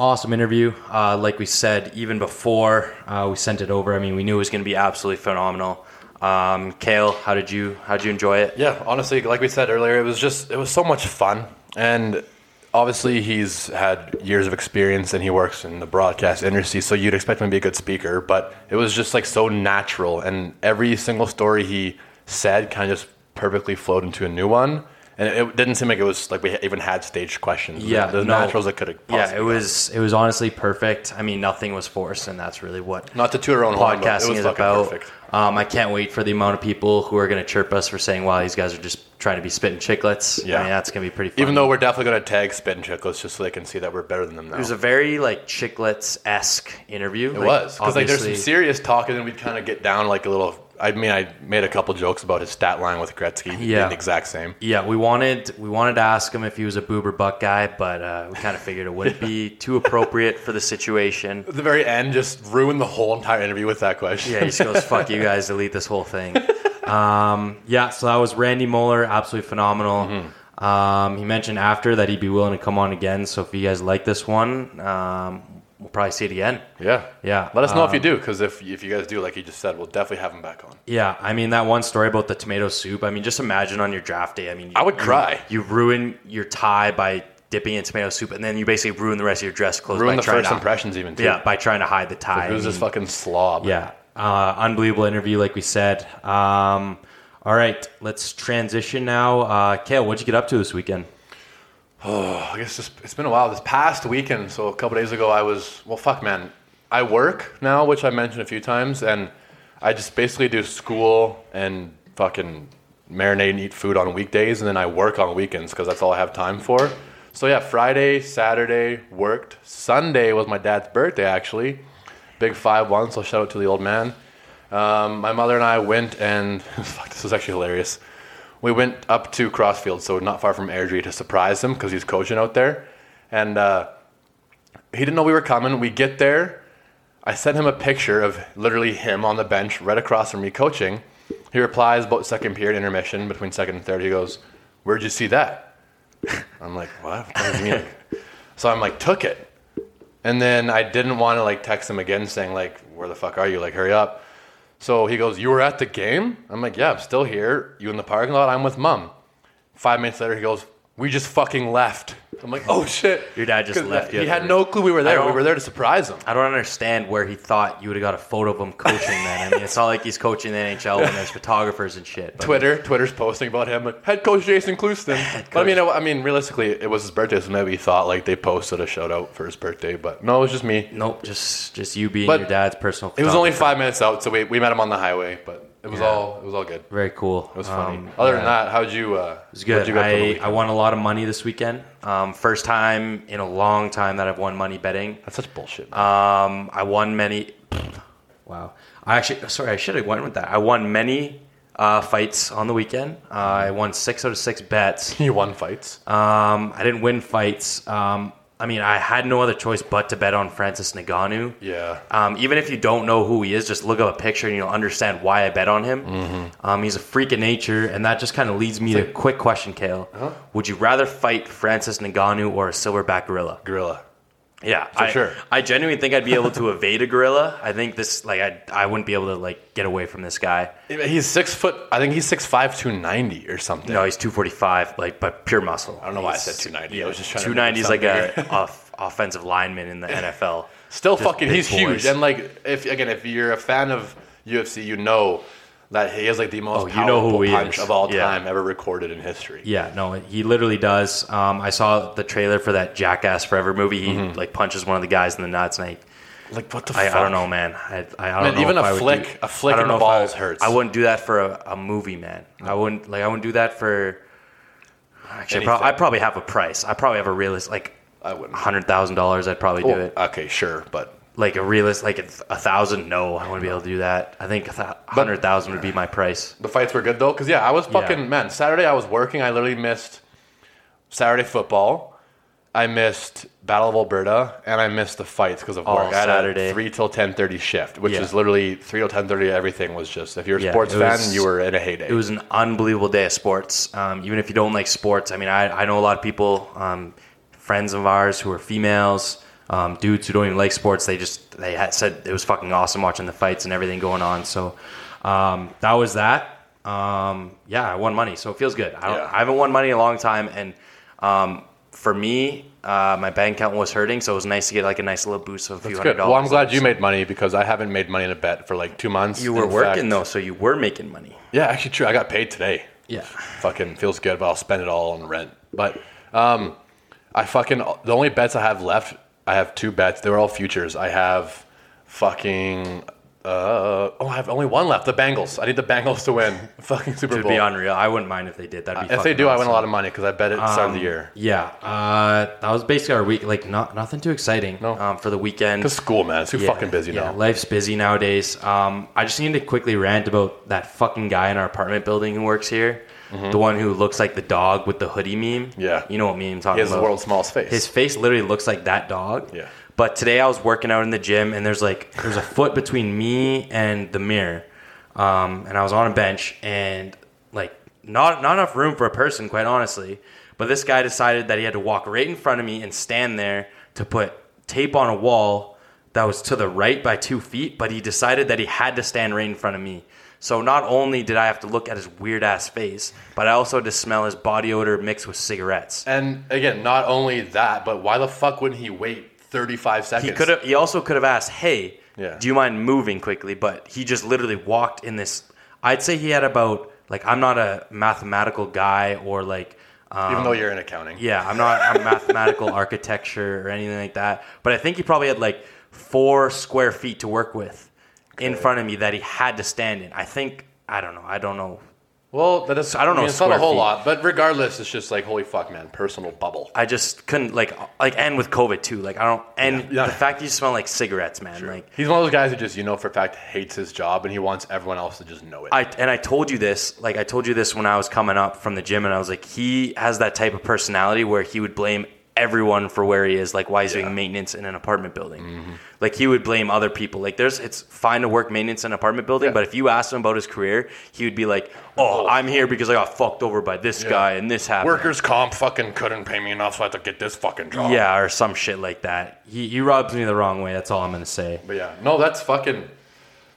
Awesome interview. Uh, like we said, even before uh, we sent it over, I mean, we knew it was going to be absolutely phenomenal. Um, Kale, how did you how did you enjoy it? Yeah, honestly, like we said earlier, it was just it was so much fun, and obviously he's had years of experience and he works in the broadcast industry, so you'd expect him to be a good speaker. But it was just like so natural, and every single story he said kind of just perfectly flowed into a new one. And it didn't seem like it was like we even had staged questions. Yeah, the no. naturals that could have. Yeah, it was it was honestly perfect. I mean, nothing was forced, and that's really what Not to toot our own horn, it podcasting was is about. perfect. Um, I can't wait for the amount of people who are going to chirp us for saying, "Wow, these guys are just trying to be spitting chicklets." Yeah. I mean, that's going to be pretty. fun. Even though we're definitely going to tag Spittin' Chiclets just so they can see that we're better than them now. it was a very like chiclets esque interview. It was because like there's some serious talk, and then we'd kind of get down like a little. I mean, I made a couple jokes about his stat line with Gretzky being Yeah. the exact same. Yeah, we wanted we wanted to ask him if he was a boober buck guy, but uh, we kind of figured it wouldn't be too appropriate for the situation. At the very end, just ruined the whole entire interview with that question. Yeah, he just goes, "Fuck you guys, delete this whole thing." Um, yeah, so that was Randy Moller, absolutely phenomenal. Mm-hmm. Um, he mentioned after that he'd be willing to come on again. So if you guys like this one, um, we'll probably see it again. yeah, Yeah, Let us know if you um, do, because if if you guys do, like you just said, we'll definitely have him back on. Yeah, I mean that one story about the tomato soup. I mean, just imagine on your draft day. I mean, I would cry. You ruin your tie by dipping in tomato soup, and then you basically ruin the rest of your dress clothes Ruin by the trying first to, impressions, even too. Yeah, by trying to hide the tie. Who's I this fucking slob? Yeah, uh, unbelievable interview, like we said. Um, all right, let's transition now. Uh, Kale, what'd you get up to this weekend? I guess it's, it's been a while. This past weekend, so a couple days ago, I was well. Fuck, man. I work now, which I mentioned a few times, and I just basically do school and fucking marinate and eat food on weekdays, and then I work on weekends because that's all I have time for. So yeah, Friday, Saturday worked. Sunday was my dad's birthday, actually. Big five one. So shout out to the old man. Um, my mother and I went and fuck, this was actually hilarious. We went up to Crossfield, so not far from Airdrie, to surprise him because he's coaching out there, and uh, he didn't know we were coming. We get there. I sent him a picture of literally him on the bench right across from me coaching. He replies about second period intermission between second and third. He goes, "Where'd you see that?" I'm like, "What? What does mean?" so I'm like, "Took it." And then I didn't want to like text him again saying like, "Where the fuck are you? Like, hurry up." So he goes, "You were at the game?" I'm like, "Yeah, I'm still here. You in the parking lot? I'm with mom." Five minutes later, he goes, "We just fucking left." I'm like, "Oh shit!" Your dad just left you He had no clue we were there. We were there to surprise him. I don't understand where he thought you would have got a photo of him coaching. Then I mean, it's not like he's coaching the NHL when there's photographers and shit. but- Twitter, Twitter's posting about him. like, Head coach Jason Clouston. But I mean, I mean, realistically, it was his birthday, so maybe he thought like they posted a shout out for his birthday. But no, it was just me. Nope, just just you being But your dad's personal. It was only photographer. five minutes out, so we, we met him on the highway. But it was Yeah. all it was all good. Very cool. It was funny. Um, Other yeah. than that, how'd you? Uh, It was good. You get up on the I. I won a lot of money this weekend. Um, first time in a long time that I've won money betting. That's such bullshit. Um, I won many. Wow. I actually, sorry, I should have went with that. I won many uh, fights on the weekend. Uh, I won six out of six bets. you won fights. Um, I didn't win fights. Um, I mean, I had no other choice but to bet on Francis Ngannou. yeah. Um, even if you don't know who he is, just look up a picture and you'll understand why I bet on him. Mm-hmm. Um, he's a freak of nature, and that just kind of leads me to a quick question, Kale. Uh-huh. Would you rather fight Francis Ngannou or a silverback gorilla? Gorilla. Yeah, For I, sure. I genuinely think I'd be able to evade a gorilla. I think this, like, I, I wouldn't be able to like get away from this guy. He's six foot. I think he's six five, two ninety or something. No, he's two forty five, like, but pure muscle. I don't know why I said two ninety. Yeah, I was just trying. Two make is like a off, offensive lineman in the NFL. Still Just fucking, he's huge. And like, if again, if you're a fan of UFC, you know that he has like the most Oh, you know who he punch is. of all Yeah. time ever recorded in history. Yeah, no, he literally does. Um, I saw the trailer for that Jackass Forever movie. He Mm-hmm. like punches one of the guys in the nuts, and I, Like what the I, fuck? I don't know, man. I, I, I don't Man, know. even a flick- do- a flick a don't in the if I- balls hurts. I wouldn't do that for a, a movie, man. I wouldn't like. I wouldn't do that for. Actually, I, prob- I probably have a price. I probably have a realist like I wouldn't. hundred thousand dollars. I'd probably do it. Okay, sure, but Like a realist, like a, a thousand. No, I wouldn't be able to do that. I think a th- hundred thousand would be my price. the fights were good though. Because yeah, I was fucking Yeah. man. Saturday I was working. I literally missed Saturday football. I missed Battle of Alberta, and I missed the fights because of All work. I had Saturday. a three till ten thirty shift, which Yeah. is literally three till ten thirty. Everything was just if you're a Yeah, sports it fan, was- you were in a heyday. It was an unbelievable day of sports. Um, even if you don't like sports, I mean, I, I know a lot of people, um, friends of ours who are females, um, dudes who don't even like sports. They just they had said it was fucking awesome watching the fights and everything going on. So um, that was that. Um, yeah, I won money, so it feels good. I, Yeah. I haven't won money in a long time, and um, for me, uh, my bank account was hurting, so it was nice to get like a nice little boost of a few hundred good. dollars. Well, I'm glad you made money because I haven't made money in a bet for like two months. You were In working fact- though, so you were making money. Yeah, actually, true. I got paid today. Yeah. Fucking feels good, but I'll spend it all on rent. But um, I fucking the only bets I have left. I have two bets. They're all futures. I have fucking. Uh, oh, I have only one left. The Bengals. I need the Bengals to win. Fucking Super Bowl. be unreal. I wouldn't mind if they did. That'd be if they do, I win a lot of money because I bet it the start of the Um, year. Yeah, uh, that was basically our week. Like, not nothing too exciting No. um, for the weekend. Because school, man, it's too Yeah, fucking busy yeah, now. Life's busy nowadays. Um, I just need to quickly rant about that fucking guy in our apartment building who works here. The one who looks like the dog with the hoodie meme. Mm-hmm. Yeah. you know what meme I'm talking He has the about. world's smallest face. His face literally looks like that dog. Yeah. But today I was working out in the gym and there's like there's a foot between me and the mirror, um, and I was on a bench and like not not enough room for a person, quite honestly. But this guy decided that he had to walk right in front of me and stand there to put tape on a wall that was to the right by two feet. But he decided that he had to stand right in front of me. So not only did I have to look at his weird ass face, but I also had to smell his body odor mixed with cigarettes. and again, not only that, but why the fuck wouldn't he wait 35 seconds? He could have. He also could have asked, "Hey, Yeah. do you mind moving quickly?" But he just literally walked in this. I'd say he had about like I'm not a mathematical guy or like. Um, Even though you're in accounting. yeah, I'm not a mathematical architecture or anything like that. But I think he probably had like four square feet to work with in front of me that he had to stand in. I think I don't know. I don't know. Well, that is. I don't know it's not a square whole feet. lot, but regardless, it's just like holy fuck, man, personal bubble. I just couldn't like like and with COVID too. Like I don't and Yeah. the fact you smell like cigarettes, man. Like He's one of those guys who just you know for a fact hates his job and he wants everyone else to just know it. I and I told you this, like I told you this when I was coming up from the gym, and I was like, he has that type of personality where he would blame everyone for where he is, like why he's Yeah. doing maintenance in an apartment building. Mm-hmm. Like he would blame other people. Like there's, it's fine to work maintenance in an apartment building, Yeah. but if you asked him about his career, he would be like, oh, oh. I'm here because I got fucked over by this guy and this happened. Workers comp fucking couldn't pay me enough, so I had to get this fucking job. Yeah, or some shit like that. He, he rubs me the wrong way. That's all I'm gonna say. But yeah, no, that's fucking.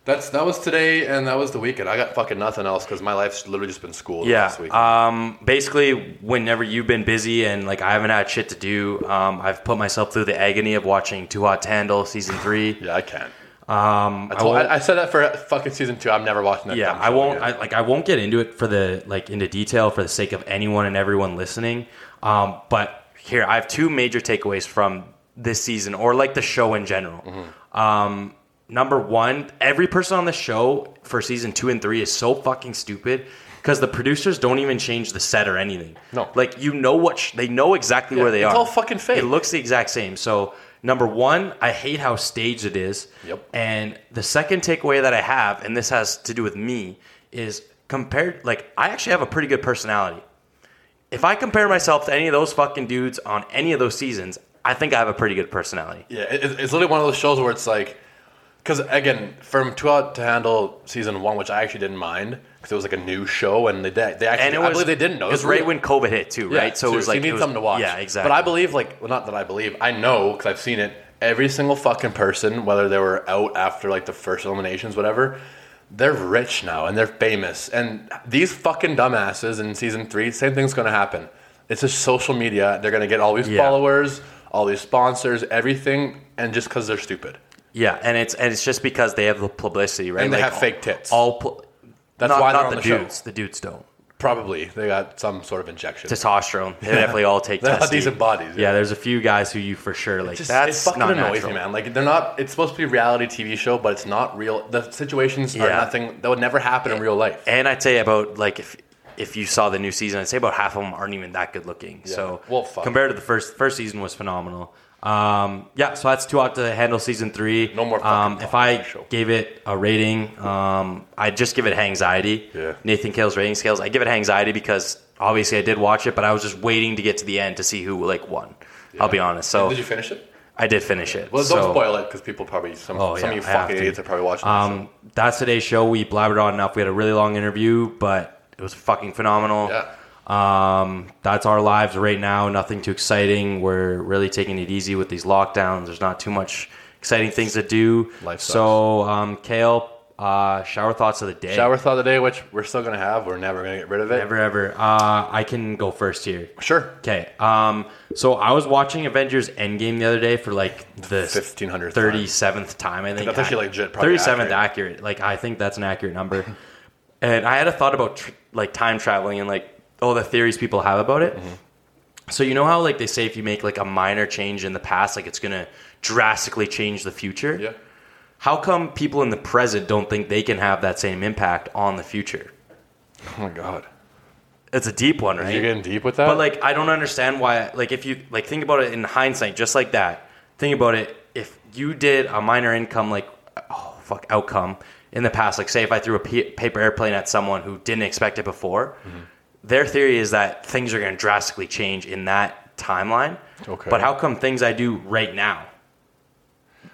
That's that was today and that was the weekend. I got fucking nothing else because my life's literally just been school Yeah. this week. Um, basically, whenever you've been busy and like I haven't had shit to do, um, I've put myself through the agony of watching Too Hot to Handle season three. yeah, I can't. Um, I, told, I, I said that for fucking season two. I'm never watching that. yeah, I won't. I, like I won't get into it for the like into detail for the sake of anyone and everyone listening. Um, but here I have two major takeaways from this season or like the show in general. Mm-hmm. Um, number one, every person on the show for season two and three is so fucking stupid because the producers don't even change the set or anything. No. like you know what sh- they know exactly Yeah, where they it's are. all fucking fake. It looks the exact same. So number one, I hate how staged it is. Yep. And the second takeaway that I have, and this has to do with me, is compared. Like I actually have a pretty good personality. If I compare myself to any of those fucking dudes on any of those seasons, I think I have a pretty good personality. Yeah, it's literally one of those shows where it's like, because again, from Too Hot to Handle season one, which I actually didn't mind because it was like a new show and they they actually And it I believe they didn't know It was really- right when COVID hit too, Yeah, right? So it was like you need was- something to watch. Yeah, exactly. But I believe, like, well, not that I believe, I know because I've seen it. Every single fucking person, whether they were out after like the first eliminations, whatever, they're rich now and they're famous. And these fucking dumbasses in season three, same thing's gonna happen. It's just social media. They're gonna get all these Yeah. followers, all these sponsors, everything, and just because they're stupid. Yeah, and it's and it's just because they have the publicity, right? And they have fake tits. All pu- That's not, why they're not the the dudes. The dudes don't. Probably they got some sort of injection. Testosterone. They definitely all take They have testy. decent bodies. Yeah, there's a few guys who you for sure like. just, that's it fucking not annoys natural. me, man. Like they're not. It's supposed to be a reality TV show, but it's not real. The situations are nothing that would never happen in real life. And I'd say about like if if you saw the new season, I'd say about half of them aren't even that good looking. So Well, fuck. compared to the first first season was phenomenal. Um, yeah, so that's Too Hot to Handle season three. No more Um, if I gave it a rating, um, I'd just give it anxiety. Yeah. Nathan Kale's rating scales. I give it anxiety because obviously I did watch it, but I was just waiting to get to the end to see who like won. I'll be honest. So Did you finish it? I did finish it. Well, so, don't spoil it because people probably some Oh, some yeah, of you fucking idiots are probably watching. Um, that's today's show. We blabbered on enough. We had a really long interview, but it was fucking phenomenal. Yeah. Um, that's our lives right now. Nothing too exciting. We're really taking it easy with these lockdowns. There's not too much exciting things to do. Life sucks. so, um, Kale, uh, shower thoughts of the day. Shower thought of the day, which we're still gonna have. We're never gonna get rid of it. Never ever. Uh, I can go first here. Sure. Okay. Um, so I was watching Avengers Endgame the other day for like the 1500th thirty seventh time. I think That's actually legit, Thirty seventh accurate. Like I think that's an accurate number. and I had a thought about tr- like time traveling and like all the theories people have about it. Mm-hmm. So you know how like they say if you make like a minor change in the past, like it's gonna drastically change the future. Yeah. How come people in the present don't think they can have that same impact on the future? Oh my god. It's a deep one, right? You're getting deep with that. But like, I don't understand why. Like, if you like think about it in hindsight, just like that. Think about it. If you did a minor income, like, oh fuck, outcome in the past, like, say if I threw a p- paper airplane at someone who didn't expect it before, Mm-hmm. Their theory is that things are going to drastically change in that timeline. Okay. But how come things I do right now?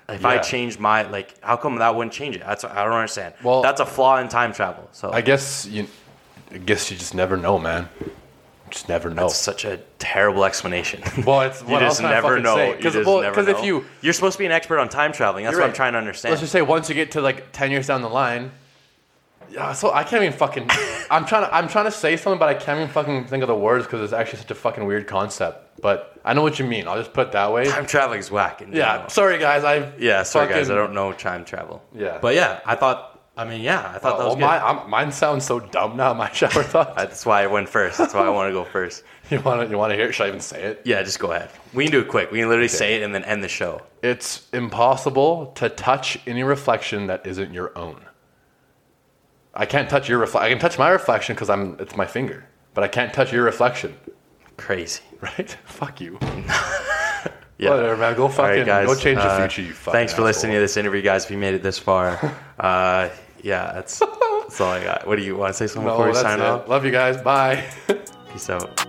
If I change my like, how come that wouldn't change it? That's I don't understand. Well- that's a flaw in time travel. So I guess you. I guess you just never know, man. Just never know. That's such a terrible explanation. Well, it's you what just never know. Because well, if you- you're supposed to be an expert on time traveling. That's what I'm trying to understand. Let's just say once you get to like ten years down the line. Yeah, so I can't even fucking. I'm trying to. I'm trying to say something, but I can't even fucking think of the words because it's actually such a fucking weird concept. But I know what you mean. I'll just put it that way. time traveling is whack. In Yeah. general. Sorry, guys. I. yeah. Sorry, guys. I don't know time travel. Yeah. But yeah, I thought. I mean, yeah, I thought that Well, was good. my, I'm, mine sounds so dumb now. My shower thoughts. Uh, that's why I went first. That's why I want to go first. you want to? You want to hear? it? Should I even say it? Yeah, just go ahead. We can do it quick. We can literally say it and then end the show. It's impossible to touch any reflection that isn't your own. I can't touch your reflection. I can touch my reflection because I'm. It's my finger, but I can't touch your reflection. Crazy. Right? Fuck you. Yeah. Whatever, man. Go fucking. right, guys. go change the uh, future. You fucking. Thanks for listening to this interview, guys. If you made it this far, uh, yeah, that's that's all I got. What do you want to say something No, before we sign it. off? Love you guys. Bye. Peace out.